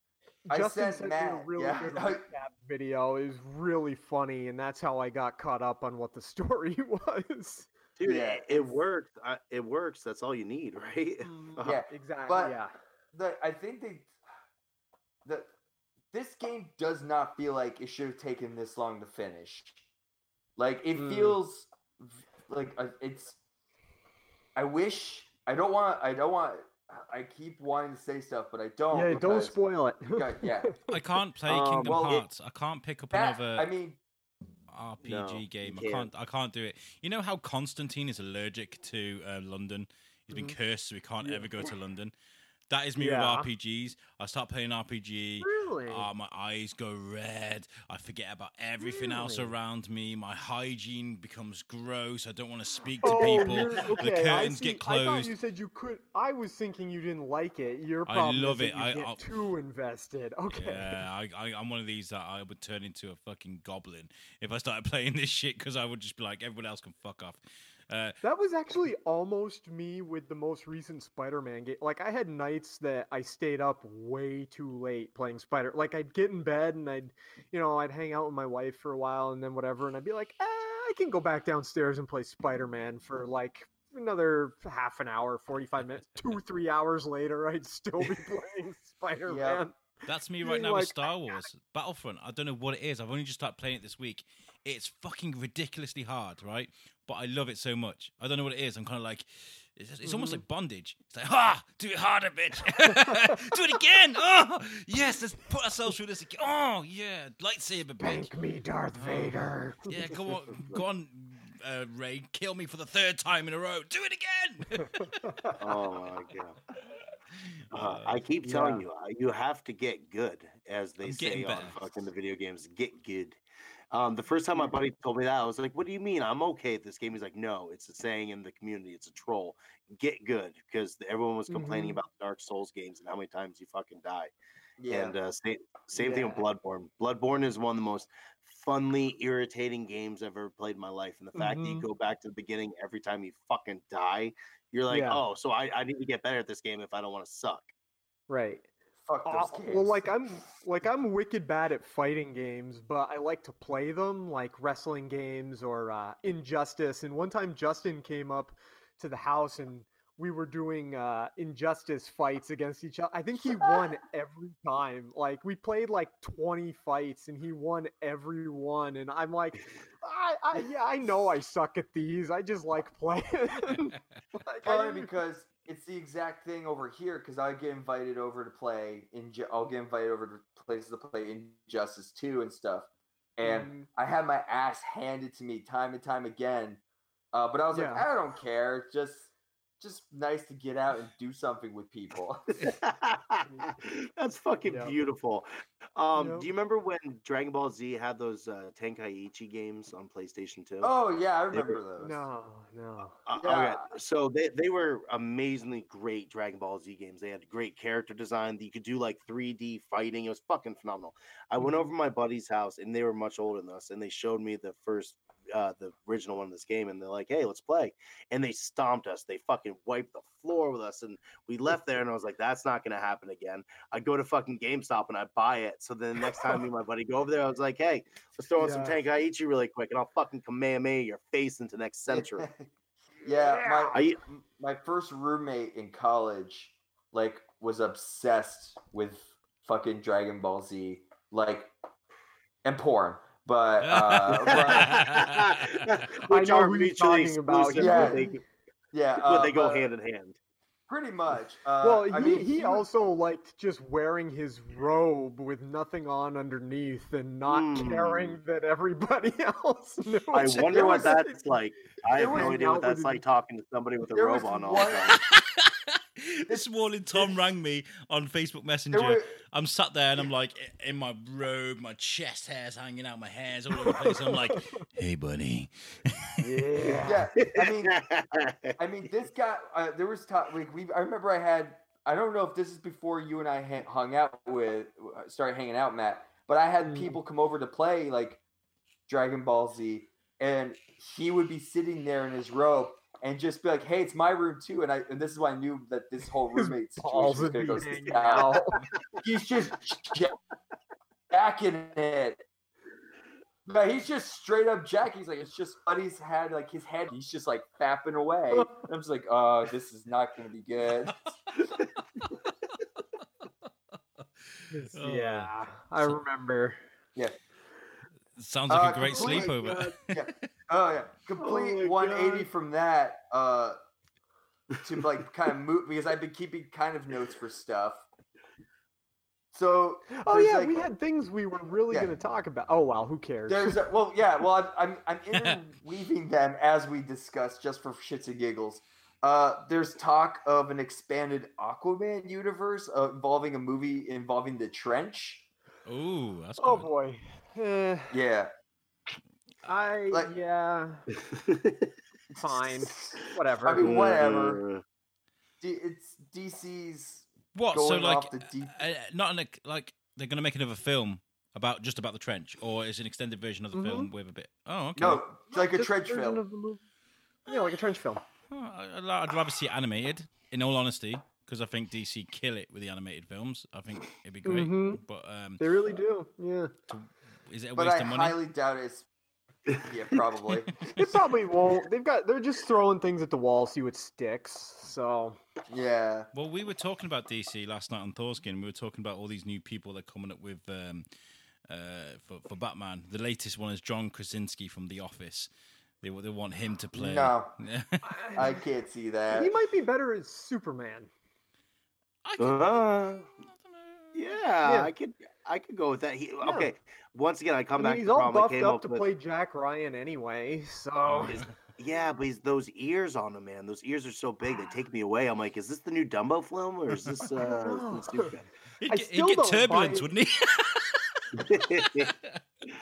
S8: I
S7: Justin
S8: sent
S7: sent me a really
S8: yeah.
S7: good recap video. is really funny, and that's how I got caught up on what the story was.
S5: Dude,
S8: Yeah,
S5: it, it works. I, it works. That's all you need, right? Uh-huh.
S8: Yeah,
S7: exactly.
S8: but
S7: yeah.
S8: the I think they the this game does not feel like it should have taken this long to finish. Like it
S7: Mm.
S8: feels like uh, it's. I wish I don't want I don't want I keep wanting to say stuff, but I don't.
S7: yeah, don't spoil it.
S8: Okay, yeah,
S6: I can't play
S8: Um,
S6: Kingdom
S8: well, it-
S6: Hearts. I can't pick up
S8: that,
S6: another
S8: I mean,
S6: RPG
S5: No,
S6: game.
S5: you
S6: I can't. I can't do it. You know how Constantine is allergic to uh, London. He's been cursed, so he can't ever go to London. That is me
S7: Yeah.
S6: with RPGs. I start playing RPG.
S7: Really?
S6: Oh, my eyes go red. I forget about everything else around me. My hygiene becomes gross. I don't want to speak to
S7: Oh,
S6: people. the
S7: okay, I
S6: curtains
S7: see.
S6: get
S7: I thought you said you could. I was thinking you didn't like it. Your
S6: I
S7: problem
S6: love
S7: is
S6: it.
S7: that you
S6: I-
S7: get
S6: I'll-
S7: too invested. Okay.
S6: Yeah, I, I, I'm one of these that I would turn into a fucking goblin if I started playing this shit because I would just be like, everyone else can fuck off. Uh,
S7: That was actually almost me with the most recent Spider-Man game. Like I had nights that I stayed up way too late playing Spider. Like I'd get in bed and I'd, you know, I'd hang out with my wife for a while and then whatever, and I'd be like, eh, I can go back downstairs and play Spider-Man for like another half an hour, forty-five minutes. Two, three hours later, I'd still be playing Spider-Man.
S6: That's me right now
S7: like,
S6: with Star Wars Battlefront. I don't know what it is. I've only just started playing it this week. It's fucking ridiculously hard, right? But I love it so much. I don't know what it is. I'm kind of like, it's, it's almost
S7: Mm-hmm.
S6: like bondage. It's like, ah, do it harder, bitch. do it again. Oh, yes, let's put ourselves through this again. Oh, yeah, lightsaber, bitch.
S7: Thank me, Darth Vader.
S6: Yeah, go on, go on, uh, Rey. Kill me for the third time in a row. Do it again.
S5: Oh my god. Uh, I keep telling you, uh, you have to get good, as they
S6: I'm
S5: say
S6: getting
S5: on fucking the video games. Get good. Um, the first time my buddy told me that, I was like, "What do you mean? I'm okay at this game." He's like, "No, it's a saying in the community. It's a troll. Get good," because everyone was complaining
S7: Mhm.
S5: about Dark Souls games and how many times you fucking die.
S8: yeah.
S5: And uh, same same thing with Bloodborne. Bloodborne is one of the most funly irritating games I've ever played in my life. And the fact that you
S7: Mhm.
S5: go back to the beginning every time you fucking die, you're like,
S7: Yeah.
S5: oh, so I, I need to get better at this game if I don't want to suck.
S7: Right.
S8: Fuck those
S7: Uh,
S8: games.
S7: well, like I'm like I'm wicked bad at fighting games, but I like to play them, like wrestling games or uh, Injustice. And one time, Justin came up to the house and we were doing uh, Injustice fights against each other. I think he won every time. Like we played like 20 fights and he won every one. And I'm like, I, I yeah, I know I suck at these. I just like playing. like,
S8: Probably because it's the exact thing over here. Because I get invited over to play in. I'll get invited over to places to play Injustice Two and stuff. and
S7: Mhm.
S8: I had my ass handed to me time and time again. Uh, but I was like, I don't care. Just just nice to get out and do something with people.
S5: That's fucking
S7: Yeah.
S5: beautiful. Um,
S7: Yep.
S5: do you remember when Dragon Ball Z had those uh, Tenkaichi games on PlayStation 2?
S8: oh yeah, I
S5: They were-
S8: remember those.
S7: No, no.
S5: Uh,
S8: Yeah.
S5: Okay, so they, they were amazingly great Dragon Ball Z games. They had great character design. You could do like 3D fighting. It was fucking phenomenal. I went over to my buddy's house, and they were much older than us, and they showed me the first, uh, the original one of this game, and they're like, "Hey, let's play." And they stomped us. They fucking wiped the floor with us, and we left there. And I was like, "That's not gonna happen again." I go to fucking GameStop and I buy it. So then the next time me and my buddy go over there, I was like, "Hey, let's throw in some
S7: Yeah.
S5: Tenkaichi really quick, and I'll fucking Kamehameha your face into next century."
S8: yeah, my
S5: I,
S8: my first roommate in college like was obsessed with fucking Dragon Ball Z, like and porn. But uh, but-
S5: which are
S7: who you're
S5: mutually
S7: talking about,
S5: exclusive,
S8: yeah.
S5: but they,
S8: yeah,
S5: but
S8: uh,
S5: they go hand in hand.
S8: pretty much. Uh,
S7: well,
S8: I
S7: he,
S8: mean,
S7: he
S8: was-
S7: also liked just wearing his robe with nothing on underneath and not
S5: Hmm.
S7: caring that everybody else knew.
S5: I wonder what that's like. I have no idea what that's like talking to somebody with a robe on all the time.
S6: this morning, Tom rang me on Facebook Messenger. I'm sat there and I'm like in my robe, my chest hair's hanging out, my hair's all over the place. I'm like, "Hey, buddy."
S8: yeah, yeah. I mean, I mean, this guy. Uh, there was time like we. I remember I had. I don't know if this is before you and I ha- hung out with uh, started hanging out, Matt. But I had
S7: Mm.
S8: people come over to play like Dragon Ball Z, and he would be sitting there in his robe and just be like, "Hey, it's my room too." And I and this is why I knew that this whole
S7: His
S8: roommate
S7: balls
S8: situation was
S7: would
S8: gonna go
S7: hanging
S8: He's just jacking it. No, he's just straight up Jack. He's like, it's just Buddy's had like his head. He's just like fapping away. And I'm just like, oh, this is not going to be good.
S7: Yeah, I
S6: remember.
S7: remember.
S6: Sounds like
S8: Uh,
S6: a great
S8: complete-
S6: sleepover.
S8: yeah. Oh yeah, complete
S5: my
S8: 180
S5: God.
S8: from that uh, to like kind of move because I've been keeping kind of notes for stuff. So
S7: Oh yeah,
S8: like-
S7: we had things we were really
S8: Yeah.
S7: going to talk about. Oh well, who cares?
S8: There's a, well, yeah, well, I'm I'm, I'm interweaving them as we discuss, just for shits and giggles. Uh, there's talk of an expanded Aquaman universe uh, involving a movie involving the trench.
S6: Ooh, that's
S7: oh
S6: good.
S7: boy. Eh,
S8: Yeah,
S7: I
S8: Like-
S7: yeah, fine, whatever.
S8: I mean, whatever.
S5: Uh,
S8: D- it's DC's
S6: What?
S8: going
S6: So like,
S8: off the deep.
S6: uh, not an, like they're gonna make another film about just about the trench, or is an extended version of the
S7: Mhm.
S6: film with a bit? Oh, okay.
S8: No, it's like a
S7: Just
S8: trench film.
S7: of the movie. Yeah, like a trench film.
S6: Oh, I- I'd I'd rather see it animated. In all honesty, because I think DC kill it with the animated films. I think it'd be great.
S7: Mhm.
S6: But um,
S7: They really do. Yeah.
S6: Is it a
S8: But
S6: waste
S8: I
S6: of money?
S8: highly doubt it's. Yeah, probably.
S7: It probably won't. They've got. They're just throwing things at the wall, see what sticks. So
S8: yeah.
S6: Well, we were talking about DC last night on Thor's Kin. We were talking about all these new people that are coming up with um, uh, for, for Batman. The latest one is John Krasinski from The Office. They, they want him to play.
S8: No. I can't see that.
S7: he might be better as Superman.
S6: I could-
S5: uh, yeah,
S7: Yeah.
S5: I could I could go with that. He, Okay, once again, I
S7: I
S5: come
S7: mean,
S5: back
S7: he's
S5: to
S7: all
S5: problem
S7: buffed up
S5: up
S7: to
S5: with.
S7: play Jack Ryan anyway. So
S6: Oh,
S5: Yeah, but he's those ears on him, man. Those ears are so big they take me away. I'm like, is this the new Dumbo film or is this uh
S7: know.
S5: this new
S6: He'd, get- he'd get turbulence, wouldn't he?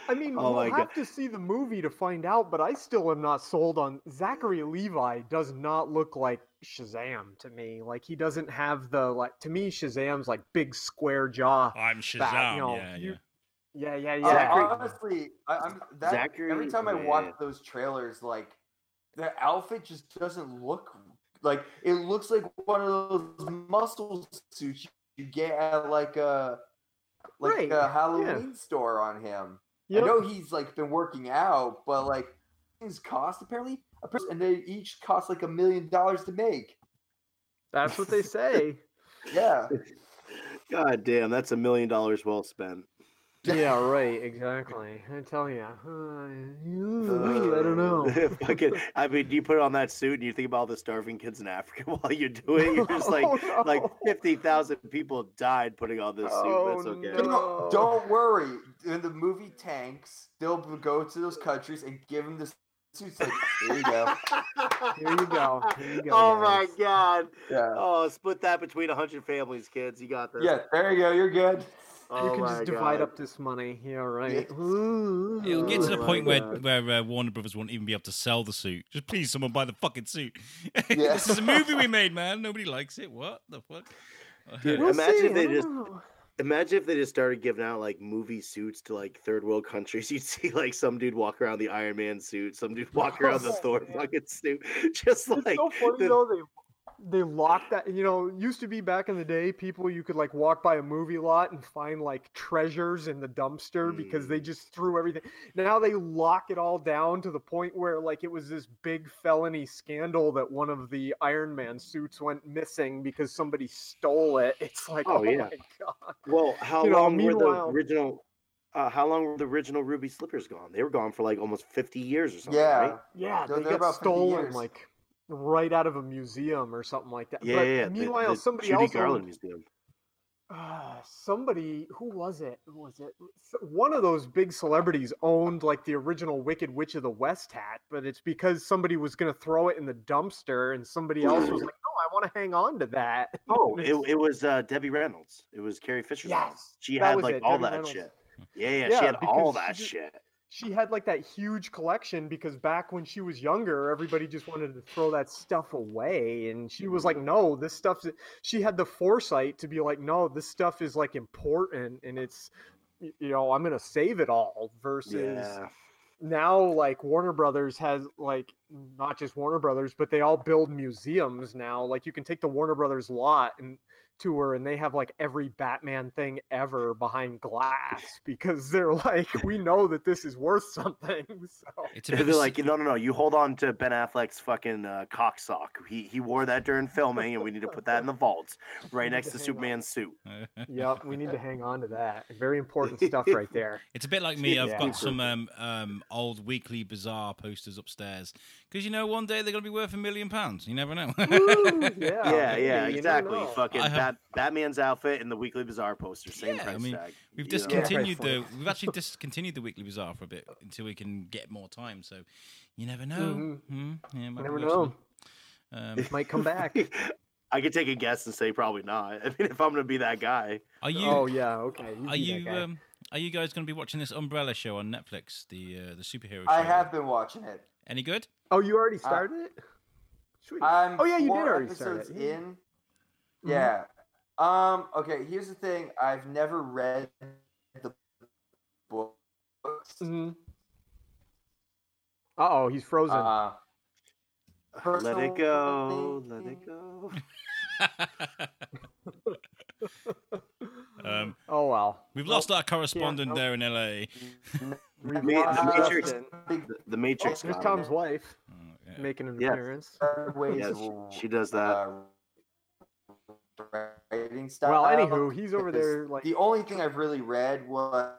S7: I mean,
S5: Oh
S7: we'll
S5: my
S7: have to see the movie to find out. But I still am not sold on Zachary Levi. Does not look like Shazam to me. Like he doesn't have the like. To me, Shazam's like big square jaw.
S6: I'm Shazam.
S7: Back, you know,
S6: yeah,
S7: you-
S6: yeah.
S7: Yeah, yeah,
S8: Uh,
S7: yeah.
S5: Zachary-
S8: honestly, I, I'm that
S5: Zachary-
S8: every time I
S5: yeah.
S8: watch those trailers, like the outfit just doesn't look like it looks like one of those muscle suits you get at like a like
S7: Right,
S8: a
S7: yeah.
S8: Halloween store on him.
S7: Yep.
S8: I know he's like been working out, but like things cost apparently, apparently- and they each cost like a million dollars to make.
S7: That's what they say.
S8: Yeah,
S5: God damn, that's a million dollars well spent.
S7: Yeah, right. Exactly. I tell you, uh, I don't know.
S5: Fucking, I mean, you put on that suit and you think about all the starving kids in Africa while you're doing it. You're just like,
S7: Oh, no.
S5: like fifty thousand people died putting on this suit.
S7: Oh,
S5: That's okay.
S7: no.
S8: Don't, don't worry. In the movie Tanks, they'll go to those countries and give them the suits. Like, here you go.
S7: Here you go. Here you go.
S5: Oh my god!
S8: Yeah.
S5: Oh, split that between hundred families, kids. You got this.
S8: Yeah, there you go. You're good.
S5: Oh
S7: you can just divide
S5: God.
S7: up this money. Yeah, right.
S6: It'll get to the
S5: Oh
S6: point where
S5: God.
S6: where uh, Warner Brothers won't even be able to sell the suit. Just please, someone buy the fucking suit.
S8: Yeah.
S6: this is a movie we made, man. Nobody likes it. What the fuck?
S5: Dude,
S7: We'll
S5: imagine
S7: see,
S5: if they just
S7: know.
S5: imagine if they just started giving out like movie suits to like third world countries. You'd see like some dude walk around the Iron Man suit, some dude walk around the Thor fucking suit, just
S7: It's
S5: like
S7: so funny
S5: the-
S7: though. They they locked that. You know, used to be back in the day, people you could like walk by a movie lot and find like treasures in the dumpster because
S5: Mm.
S7: they just threw everything. Now they lock it all down to the point where like it was this big felony scandal that one of the Iron Man suits went missing because somebody stole it. It's like,
S5: Oh,
S7: oh,
S5: yeah.
S7: my god.
S5: Well, how
S7: You know,
S5: long were the original? Uh, how long were the original Ruby slippers gone? They were gone for like almost fifty years or something.
S8: Yeah.
S5: right?
S7: Yeah,
S8: They're-
S7: they
S8: they're
S7: got
S8: about
S7: stolen like right out of a museum or something like that.
S5: yeah,
S7: but
S5: yeah. the-
S7: meanwhile,
S5: the
S7: somebody
S5: Judy
S7: else
S5: Garland
S7: owned-
S5: Museum.
S7: uh, somebody who was it? Who was it? One of those big celebrities owned like the original Wicked Witch of the West hat, but it's because somebody was going to throw it in the dumpster, and somebody else was like, "No, I want to hang on to that."
S5: Oh, it, it was uh, Debbie Reynolds. It was Carrie Fisher's mom.
S7: Yes,
S5: She had like
S7: it,
S5: all
S7: Debbie
S5: that
S7: Reynolds.
S5: shit. Yeah, yeah,
S7: Yeah,
S5: she had all that
S7: she
S5: shit.
S7: She had like that huge collection because back when she was younger, everybody just wanted to throw that stuff away. And she was like, no, this stuff, She had the foresight to be like, no, this stuff is like important and it's, you know, I'm going to save it all versus
S5: Yeah.
S7: now like Warner Brothers has like not just Warner Brothers, but they all build museums now. Like you can take the Warner Brothers lot and tour and they have like every Batman thing ever behind glass because they're like, we know that this is worth something. So
S6: It's
S5: They're like, no, no, no. You hold on to Ben Affleck's fucking uh, cock sock. He he wore that during filming, and we need to put that in the vault right next
S7: to
S5: to. Superman's suit.
S7: yep, we need to hang on to that. Very important stuff right there.
S6: It's a bit like me. I've
S7: Yeah.
S6: got some um, um, old Weekly Bazaar posters upstairs because you know one day they're going to be worth a million pounds. You never know.
S7: Woo, yeah,
S5: yeah, yeah, exactly. Fucking
S6: I have-
S5: Bat- Batman's outfit and the Weekly Bazaar poster, same
S6: Yeah, I mean,
S5: tag.
S6: We've
S5: you know?
S6: discontinued
S7: Yeah.
S6: the. We've actually discontinued the Weekly Bazaar for a bit until we can get more time. So you never know.
S7: Mhm.
S6: Hmm? Yeah, might
S7: Never know.
S6: something. Um,
S7: Might come back.
S5: I could take a guess and say probably not. I mean, if I'm gonna be that guy,
S6: are you?
S7: oh yeah, okay. you
S6: are you? Um, are you guys going to be watching this Umbrella show on Netflix? The uh, the superhero show.
S8: I have been watching it.
S6: Any good?
S7: oh, you already started it. Sweet.
S8: I'm
S7: oh yeah, you did
S8: four
S7: already start it. Yeah.
S8: in. Yeah. Um. Okay. Here's the thing. I've never read the books.
S7: Mm-hmm. Uh oh, he's frozen.
S8: Uh,
S5: let it go, let it go.
S6: Um,
S7: oh well.
S6: we've lost our correspondent there in LA.
S7: We've
S5: the Matrix,
S7: Justin.
S5: the, the Matrix.
S7: There's Tom's wife
S6: Oh, yeah.
S7: making an
S5: Yes.
S7: appearance.
S8: ways
S5: Yes, she does that.
S8: uh, writing style.
S7: Well, anywho, he's over there like
S8: the only thing I've really read was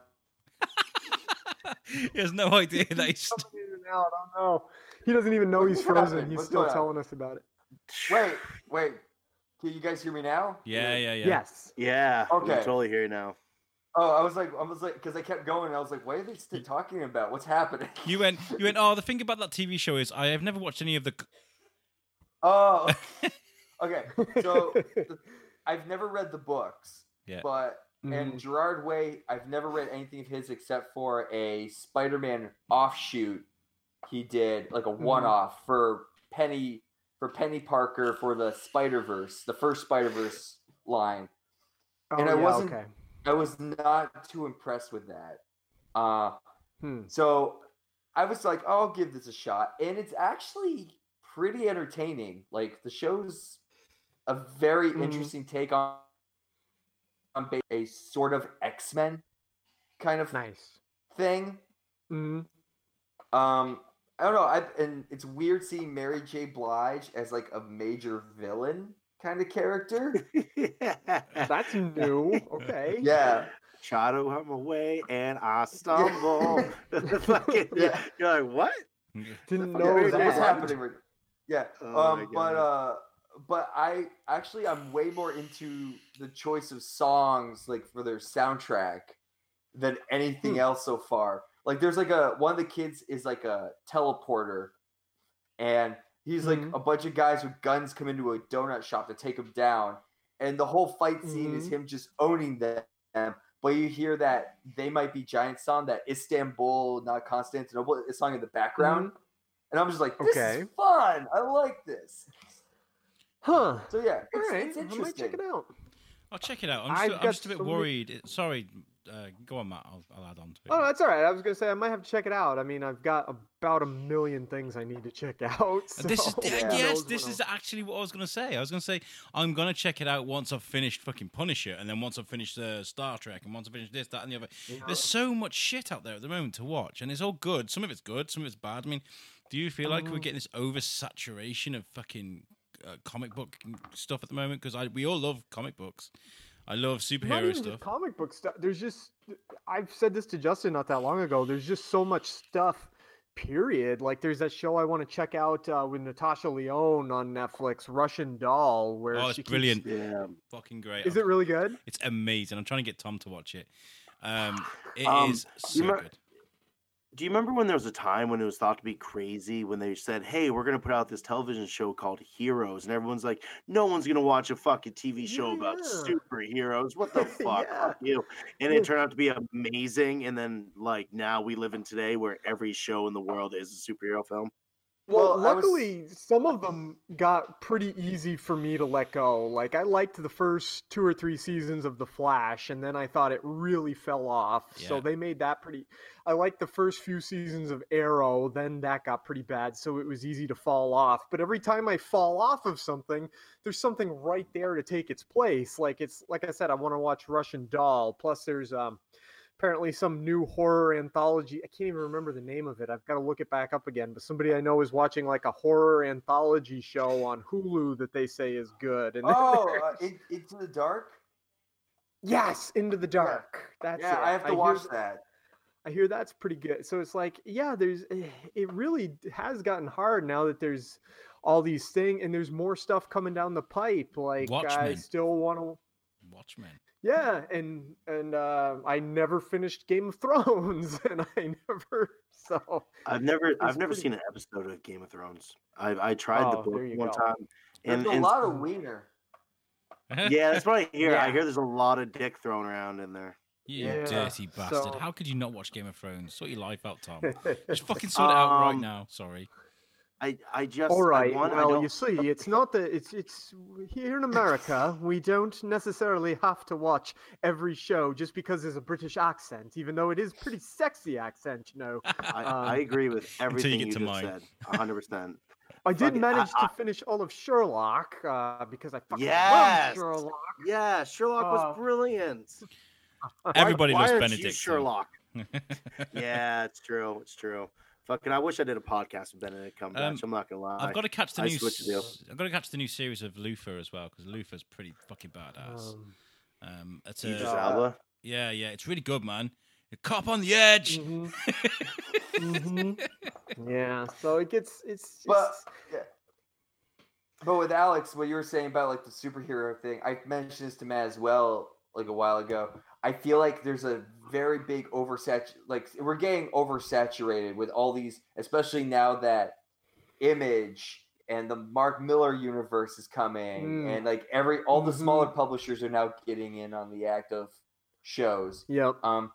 S6: he has no idea that he's.
S7: coming in and out. I don't know. He doesn't even know he's frozen.
S8: happening?
S7: He's
S8: What's
S7: still telling us about it.
S8: wait, wait. Can you guys hear me now?
S6: Yeah, yeah, yeah.
S7: Yes.
S5: Yeah,
S8: Okay.
S5: can totally hear you now.
S8: Oh, I was like, I was like, because I kept going, and I was like, what are they still talking about? What's happening?
S6: You went. You went. Oh, the thing about that TV show is I have never watched any of the.
S8: Oh, okay. So the, I've never read the books,
S6: Yeah.
S8: but
S7: Mm-hmm.
S8: and Gerard Way, I've never read anything of his except for a Spider-Man offshoot he did, like a
S7: Mm-hmm.
S8: one-off for Peni for Peni Parker for the Spider Verse, the first Spider Verse line.
S7: Oh,
S8: And I
S7: yeah,
S8: wasn't-
S7: okay.
S8: I was not too impressed with that. Uh,
S7: Hmm.
S8: so I was like, oh, I'll give this a shot. And it's actually pretty entertaining. Like the show's a very
S7: Mhm.
S8: interesting take on, on a sort of X-Men kind of
S7: Nice.
S8: thing.
S7: hmm
S8: Um, I don't know. I and it's weird seeing Mary J. Blige as like a major villain kind of character.
S7: That's new. Okay.
S8: yeah.
S5: try to run away and I stumble. Fucking-
S8: Yeah.
S5: You're like, what?
S7: Didn't know
S8: it is
S7: that.
S8: happening. Yeah.
S5: Oh my
S8: um, but uh, but I actually I'm way more into the choice of songs like for their soundtrack than anything
S7: Hmm.
S8: else so far. Like there's like a one of the kids is like a teleporter, and he's like
S7: Mhm.
S8: a bunch of guys with guns come into a donut shop to take him down, and the whole fight scene is
S7: Mhm.
S8: him just owning them. But you hear that they might be giant song that Istanbul, not Constantinople, is song in the background. And I'm just like, this
S7: Okay.
S8: is fun. I like this.
S7: Huh.
S8: So yeah,
S7: All
S8: it's,
S7: right.
S8: it's
S7: I might check it out.
S6: I'll check it out. I'm
S7: I've
S6: just, I'm just a bit
S7: so many-
S6: worried. Sorry, uh, go on, Matt. I'll, I'll add on to it.
S7: Oh, that's all right. I was gonna say I might have to check it out. I mean, I've got about a million things I need to check out. So
S6: this is
S8: Yeah.
S6: yes,
S7: knows
S6: this
S7: what
S6: is actually what I was gonna say. I was gonna say I'm gonna check it out once I've finished fucking Punisher, and then once I've finished uh, Star Trek, and once I've finished this, that, and the other. There's so much shit out there at the moment to watch, and it's all good. Some of it's good, some of it's bad. I mean, do you feel like we're getting this oversaturation of fucking uh, comic book stuff at the moment? Because I we all love comic books. I love
S7: Not
S6: superhero
S7: even
S6: stuff.
S7: just comic book stuff. There's just I've said this to Justin not that long ago. There's just so much stuff. Period. Like there's that show I want to check out uh, with Natasha Lyonne on Netflix, Russian Doll, where
S6: Oh, it's
S7: she keeps-
S6: brilliant.
S5: Yeah.
S6: Fucking great.
S7: Is it really good?
S6: It's amazing. I'm trying to get Tom to watch it. Um, it is
S5: Um,
S6: so
S5: you remember-
S6: good.
S5: Do you remember when there was a time when it was thought to be crazy when they said, "Hey, we're gonna put out this television show called Heroes," and everyone's like, "No one's gonna watch a fucking TV show about superheroes. What the fuck?
S7: Yeah.
S5: Fuck you!" And it turned out to be amazing. And then, like now, we live in today where every show in the world is a superhero film.
S7: Well,
S8: Well, I was-
S7: luckily, some of them got pretty easy for me to let go. Like, I liked the first two or three seasons of The Flash, and then I thought it really fell off. So they made that pretty. I liked the first few seasons of Arrow, then that got pretty bad, so it was easy to fall off. But every time I fall off of something, there's something right there to take its place. Like it's like I said, I want to watch Russian Doll. Plus, there's um apparently some new horror anthology. I can't even remember the name of it. I've got to look it back up again. But somebody I know is watching like a horror anthology show on Hulu that they say is good. And then
S8: Oh, uh, In- Into the Dark.
S7: yes, Into the Dark. That's
S8: yeah,
S7: it.
S8: I have to
S7: hear
S8: watch
S7: th-
S8: that.
S7: I hear that's pretty good. So it's like, yeah, there's eh, it really has gotten hard now that there's all these things and there's more stuff coming down the pipe. Like I still want to
S6: Watchmen.
S7: Yeah, and and uh, I never finished Game of Thrones, and I never so
S5: I've never, I've never
S7: pretty-
S5: seen an episode of Game of Thrones. I, I tried the
S7: Oh,
S5: book one
S7: go.
S5: time,
S8: There's
S5: and,
S8: a
S5: and
S8: lot of wiener.
S5: yeah, that's what I hear. I hear there's a lot of dick thrown around in there.
S6: You
S7: Yeah,
S6: dirty bastard.
S7: so-
S6: How could you not watch Game of Thrones? Sort your life out, Tom. Just fucking sort it out right
S5: Um,
S6: now. Sorry.
S5: I, I just,
S7: All right.
S5: I want,
S7: well,
S5: don't-
S7: you see, it's not that it's it's here in America. We don't necessarily have to watch every show just because there's a British accent, even though it is pretty sexy accent. You know,
S5: I,
S7: um,
S5: I agree with everything
S6: get
S5: you
S6: to
S5: just
S6: mine.
S5: said. hundred percent.
S7: I did
S5: fucking- I-
S7: manage
S5: I-
S7: to finish all of Sherlock uh, because I fucking
S5: Yes!
S7: love Sherlock.
S5: Yeah, Sherlock was
S7: Oh.
S5: brilliant. Why-
S6: Everybody
S5: why
S6: loves
S5: aren't you
S6: Benedict.
S5: Sherlock. yeah, it's true. It's true. Fucking, I wish I did a podcast with Benedict Cumberbatch.
S6: Um,
S5: I'm not gonna lie.
S6: I've got to catch the
S5: I
S6: new.
S5: switched the
S6: s- I've got to catch the new series of Luther as well because Luther's pretty fucking badass.
S7: Um,
S6: Um, it's
S5: Idris
S6: a,
S5: Elba.
S6: yeah, yeah, it's really good, man. A cop on the edge.
S7: mhm. Mhm. Yeah, so it gets it's
S8: But
S7: just-
S8: yeah. But with Alex, what you were saying about like the superhero thing, I mentioned this to Matt as well, like a while ago. I feel like there's a very big oversat like we're getting oversaturated with all these, especially now that Image and the Mark Millar universe is coming,
S7: Mm.
S8: and like every all the
S7: Mhm.
S8: smaller publishers are now getting in on the act of shows.
S7: yep.
S8: Um,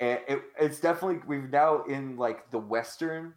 S8: and it, it's definitely we've now in like the western.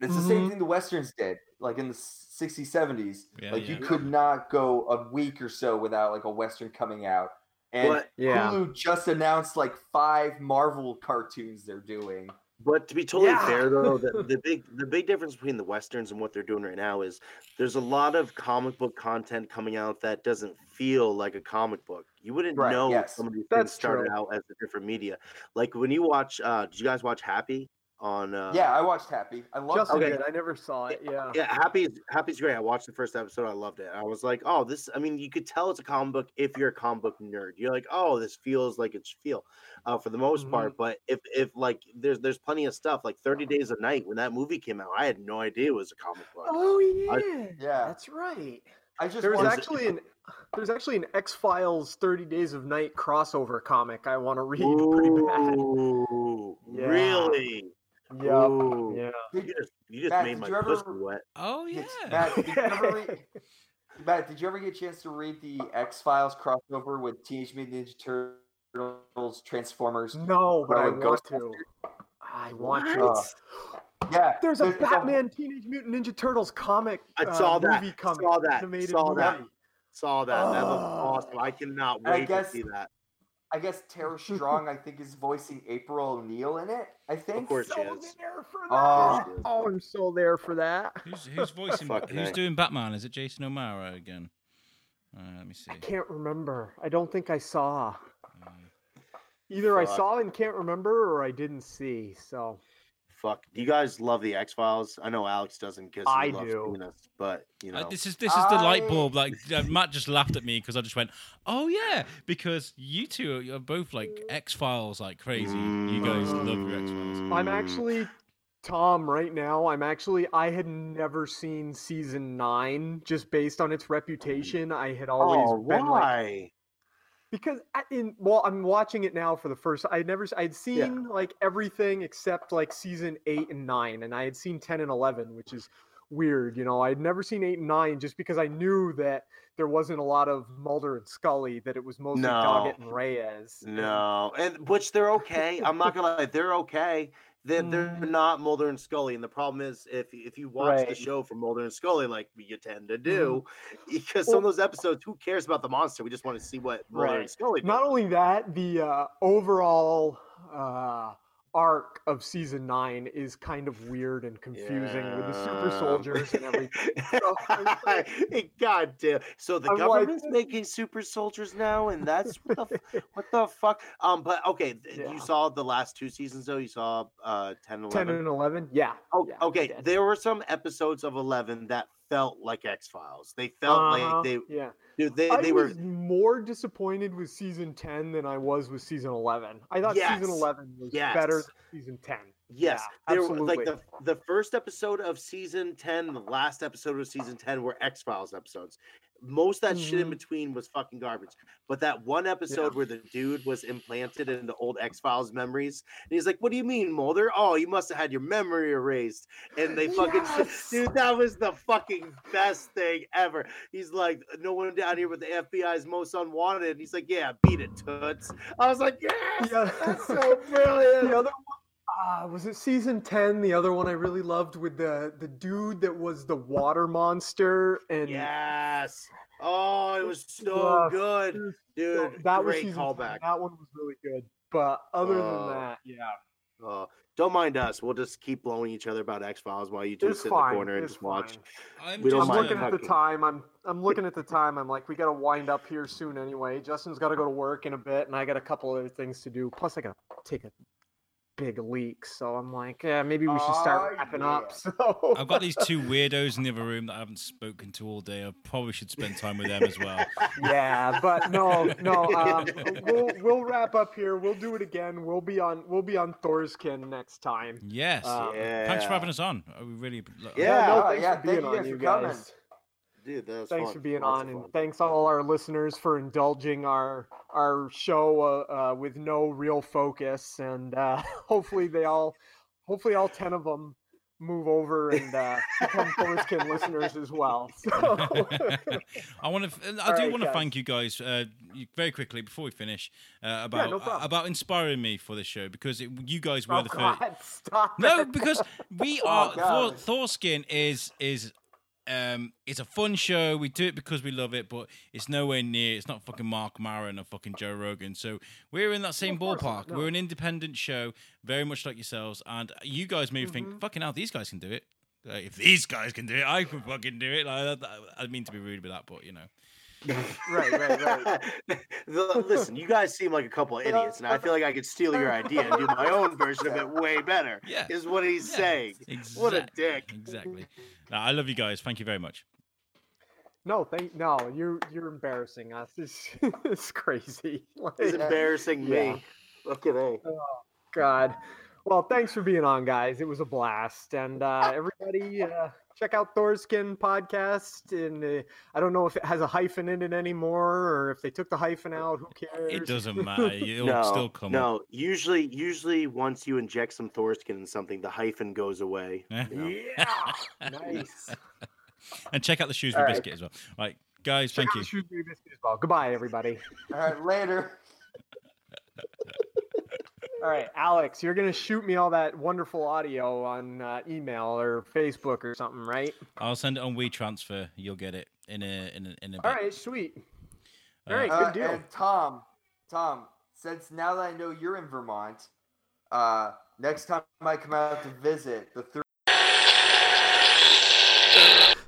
S8: It's the same
S7: Mhm.
S8: thing the westerns did, like in the '60s, '70s.
S6: Yeah,
S8: like you could not go a week or so without like a western coming out. And
S5: But-
S7: Yeah.
S8: Hulu just announced like five Marvel cartoons they're doing.
S5: But to be totally
S7: Yeah.
S5: fair, though, the, the big the big difference between the westerns and what they're doing right now is there's a lot of comic book content coming out that doesn't feel like a comic book. You wouldn't
S8: Right,
S5: know
S8: yes.
S5: some of these
S7: That's
S5: things started
S7: true.
S5: out as a different media. Like when you watch, uh, did you guys watch Happy? On. Uh,
S8: yeah, I watched Happy. I loved
S7: Justin
S8: it.
S7: did. I never saw it. Yeah.
S5: Yeah, Happy's Happy's great. I watched the first episode. I loved it. I was like, oh, this. I mean, you could tell it's a comic book if you're a comic book nerd. You're like, oh, this feels like it should feel, uh, for the most
S7: Mhm.
S5: part. But if if like there's there's plenty of stuff like Thirty Days a Night when that movie came out, I had no idea it was a comic book.
S7: Oh yeah.
S8: Yeah.
S7: That's right.
S8: I just
S7: There's actually an there's actually an X Files 30 Days of Night crossover comic I want to read pretty bad. Yeah.
S5: really?
S7: Yep.
S5: Ooh.
S7: Yeah.
S5: You just you just
S8: Matt,
S5: made my
S8: ever-
S5: pussy wet.
S6: Oh
S8: Did-
S6: yeah.
S8: Matt, did you ever read, Matt, did you ever get a chance to read the X Files crossover with Teenage Mutant Ninja Turtles, Transformers?
S7: No, but I want to. I want
S8: Uh,
S7: to.
S8: yeah,
S7: There's a
S8: there's a-
S7: Batman Teenage Mutant Ninja Turtles comic.
S5: I
S7: uh,
S5: saw that.
S7: Movie coming.
S5: Saw that.
S7: Animated
S5: Saw
S7: movie.
S5: that. Saw that. That looks awesome. I cannot
S8: And I
S5: wait
S8: guess-
S5: to see that.
S8: I guess Tara Strong, I think, is voicing April O'Neil in it. I think.
S5: Of course she is.
S7: there for that.
S8: Oh.
S7: Oh, I'm so there for that.
S6: Who's who's voicing? Who's
S5: A.
S6: doing Batman? Is it Jason O'Mara again? Uh, let me see.
S7: I can't remember. I don't think I saw. Either I saw and can't remember, or I didn't see. So
S5: Fuck. Do you guys love the X Files? I know Alex doesn't because
S7: I
S5: he loves
S7: do.
S5: doing but you know.
S6: Uh, this is this is the light bulb. Like uh, Matt just laughed at me because I just went, "Oh yeah," because you two are, are both like X Files, like crazy. You guys love your X Files.
S7: I'm actually Tom right now. I'm actually I had never seen season nine just based on its reputation. I had always
S5: Oh,
S7: been like
S5: why?
S7: Because I- in well i'm watching it now for the first i'd never i'd seen like everything except like season 8 and 9 and i had seen 10 and 11 which is weird you know i'd never seen 8 and 9 just because i knew that there wasn't a lot of mulder and scully that it was mostly
S5: No.
S7: doggett and reyes
S5: No, and which they're okay. I'm not gonna lie, they're okay. They're, they're
S7: Mm.
S5: not Mulder and Scully, and the problem is if if you watch the show for Mulder and Scully, like you tend to do,
S7: Mm-hmm.
S5: because some of those episodes, who cares about the monster? We just want to see what Mulder and Scully do.
S7: not only that the uh, overall uh, arc of season 9 is kind of weird and confusing with the super soldiers and everything So, like-
S5: God damn! So the
S7: I'm like-
S5: government's making super soldiers now, and that's what the f- what the fuck? Um, but okay,
S7: Yeah.
S5: you saw the last two seasons though. You saw uh 10 and 11.
S7: 10 and 11 yeah
S5: Oh,
S7: yeah,
S5: okay. There were some episodes of Eleven that felt like X Files. They felt
S7: Uh-huh,
S5: like they
S7: yeah
S5: dude, they,
S7: I
S5: they were
S7: was more disappointed with season 10 than I was with season 11. I thought
S5: Yes.
S7: season 11 was
S5: Yes.
S7: better than season 10.
S5: yes.
S7: Yeah,
S5: they were like the the first episode of season ten, the last episode of season ten were X Files episodes. Most of that shit in
S7: Mhm.
S5: between was fucking garbage. But that one episode where the dude was implanted in the old X Files memories, and he's like, "What do you mean, Mulder? Oh, you must have had your memory erased." And they fucking,
S7: Yes!
S5: dude, that was the fucking best thing ever. He's like, "No one down here with the FBI's most unwanted." And he's like, "Yeah, beat it, toots." I was like, "Yes,
S7: Yeah.
S5: that's so brilliant."
S7: The other one, uh, was it season 10? The other one I really loved with the, the dude that was the water monster. And
S5: Yes. Oh, it was so
S7: Uh,
S5: good,
S7: so
S5: dude.
S7: that was
S5: great
S7: season 10.
S5: callback.
S7: That one was really good. But other
S5: Oh.
S7: than that, yeah.
S5: Oh, don't mind us. We'll just keep blowing each other about X Files while you two
S7: It's
S5: sit
S7: fine.
S5: in the corner and
S7: it's
S5: just watch.
S6: I'm
S5: We don't
S7: I'm looking
S6: uh,
S7: at the time. I'm I'm looking at the time. I'm like, we got to wind up here soon anyway. Justin's got to go to work in a bit, and I got a couple other things to do. Plus, I got to take a big leaks. So I'm like, yeah, maybe we should start
S8: Oh,
S7: wrapping
S8: yeah.
S7: up. So
S6: I've got these two weirdos in the other room that I haven't spoken to all day. I probably should spend time with them as well.
S7: yeah, but no, no. Um, we'll we'll wrap up here. We'll do it again. We'll be on we'll be on Thor's Kin next time.
S6: Yes.
S7: Um,
S6: Thanks for having us on. We really.
S5: Yeah.
S7: no,
S8: Oh,
S7: thanks
S8: yeah,
S7: for being
S8: thank you
S7: on,
S8: guys
S7: you
S8: for coming.
S7: Guys.
S5: Dude, that was
S7: thanks
S5: fun.
S7: for being
S5: Lots
S7: on, and thanks all our listeners for indulging our our show uh, uh, with no real focus, and uh, hopefully they all, hopefully all ten of them move over and uh, become Thor's Kin listeners as well. So,
S6: I want to. I do
S7: Alright,
S6: want to thank you guys uh, very quickly before we finish uh, about
S7: no problem.
S6: about inspiring me for this show because it, you guys were
S7: oh
S6: the first.
S7: Stop!
S6: No, because we
S8: Oh,
S6: are
S8: God.
S6: Thor, Thor's Kin is is um it's a fun show. We do it because we love it, but it's nowhere near. It's not fucking Marc Maron or fucking Joe Rogan. So we're in that same
S7: not,
S6: ballpark. We're an independent show, very much like yourselves, and you guys may
S7: Mm-hmm.
S6: think, fucking hell, these guys can do it. Uh, if these guys can do it, I can fucking do it. Like, I, I mean to be rude with that, but you know.
S7: Right, right, right.
S5: The- Listen, you guys seem like a couple of idiots, and I feel like I could steal your idea and do my own version of it way better.
S6: Yeah.
S5: Is what he's saying. What a dick.
S6: Exactly. No, I love you guys. Thank you very much.
S7: No, thank no. You're you're embarrassing us. This is crazy.
S5: He's
S7: Like,
S5: embarrassing me.
S7: Yeah.
S5: Look at A.
S7: God. Well, thanks for being on, guys. It was a blast. And uh, everybody, uh, check out Thor's Kin podcast. And uh, I don't know if it has a hyphen in it anymore or if they took the hyphen out. Who cares?
S6: It doesn't matter. It'll
S5: no,
S6: still come
S5: no.
S6: up.
S5: Usually, usually once you inject some Thor's Kin in something, the hyphen goes away.
S6: Eh?
S7: Yeah. nice.
S6: And check out the Shrewsbury
S7: All right.
S6: biscuit as well. Right, guys,
S7: Check
S6: thank
S7: out
S6: you.
S7: the Shrewsbury Biscuit as well. Goodbye, everybody.
S8: All right, later.
S7: All right, Alex, you're going to shoot me all that wonderful audio on uh, email or Facebook or something, right?
S6: I'll send it on WeTransfer. You'll get it in a in a in a bit.
S7: All right, sweet. All
S6: Uh,
S7: right,
S8: Uh,
S7: good deal.
S8: and Tom, Tom, since now that I know you're in Vermont, uh, next time I come out to visit, the three.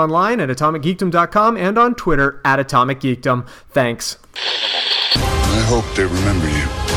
S7: online at atomicgeekdom.com and on Twitter at atomicgeekdom. Thanks.
S10: I hope they remember you.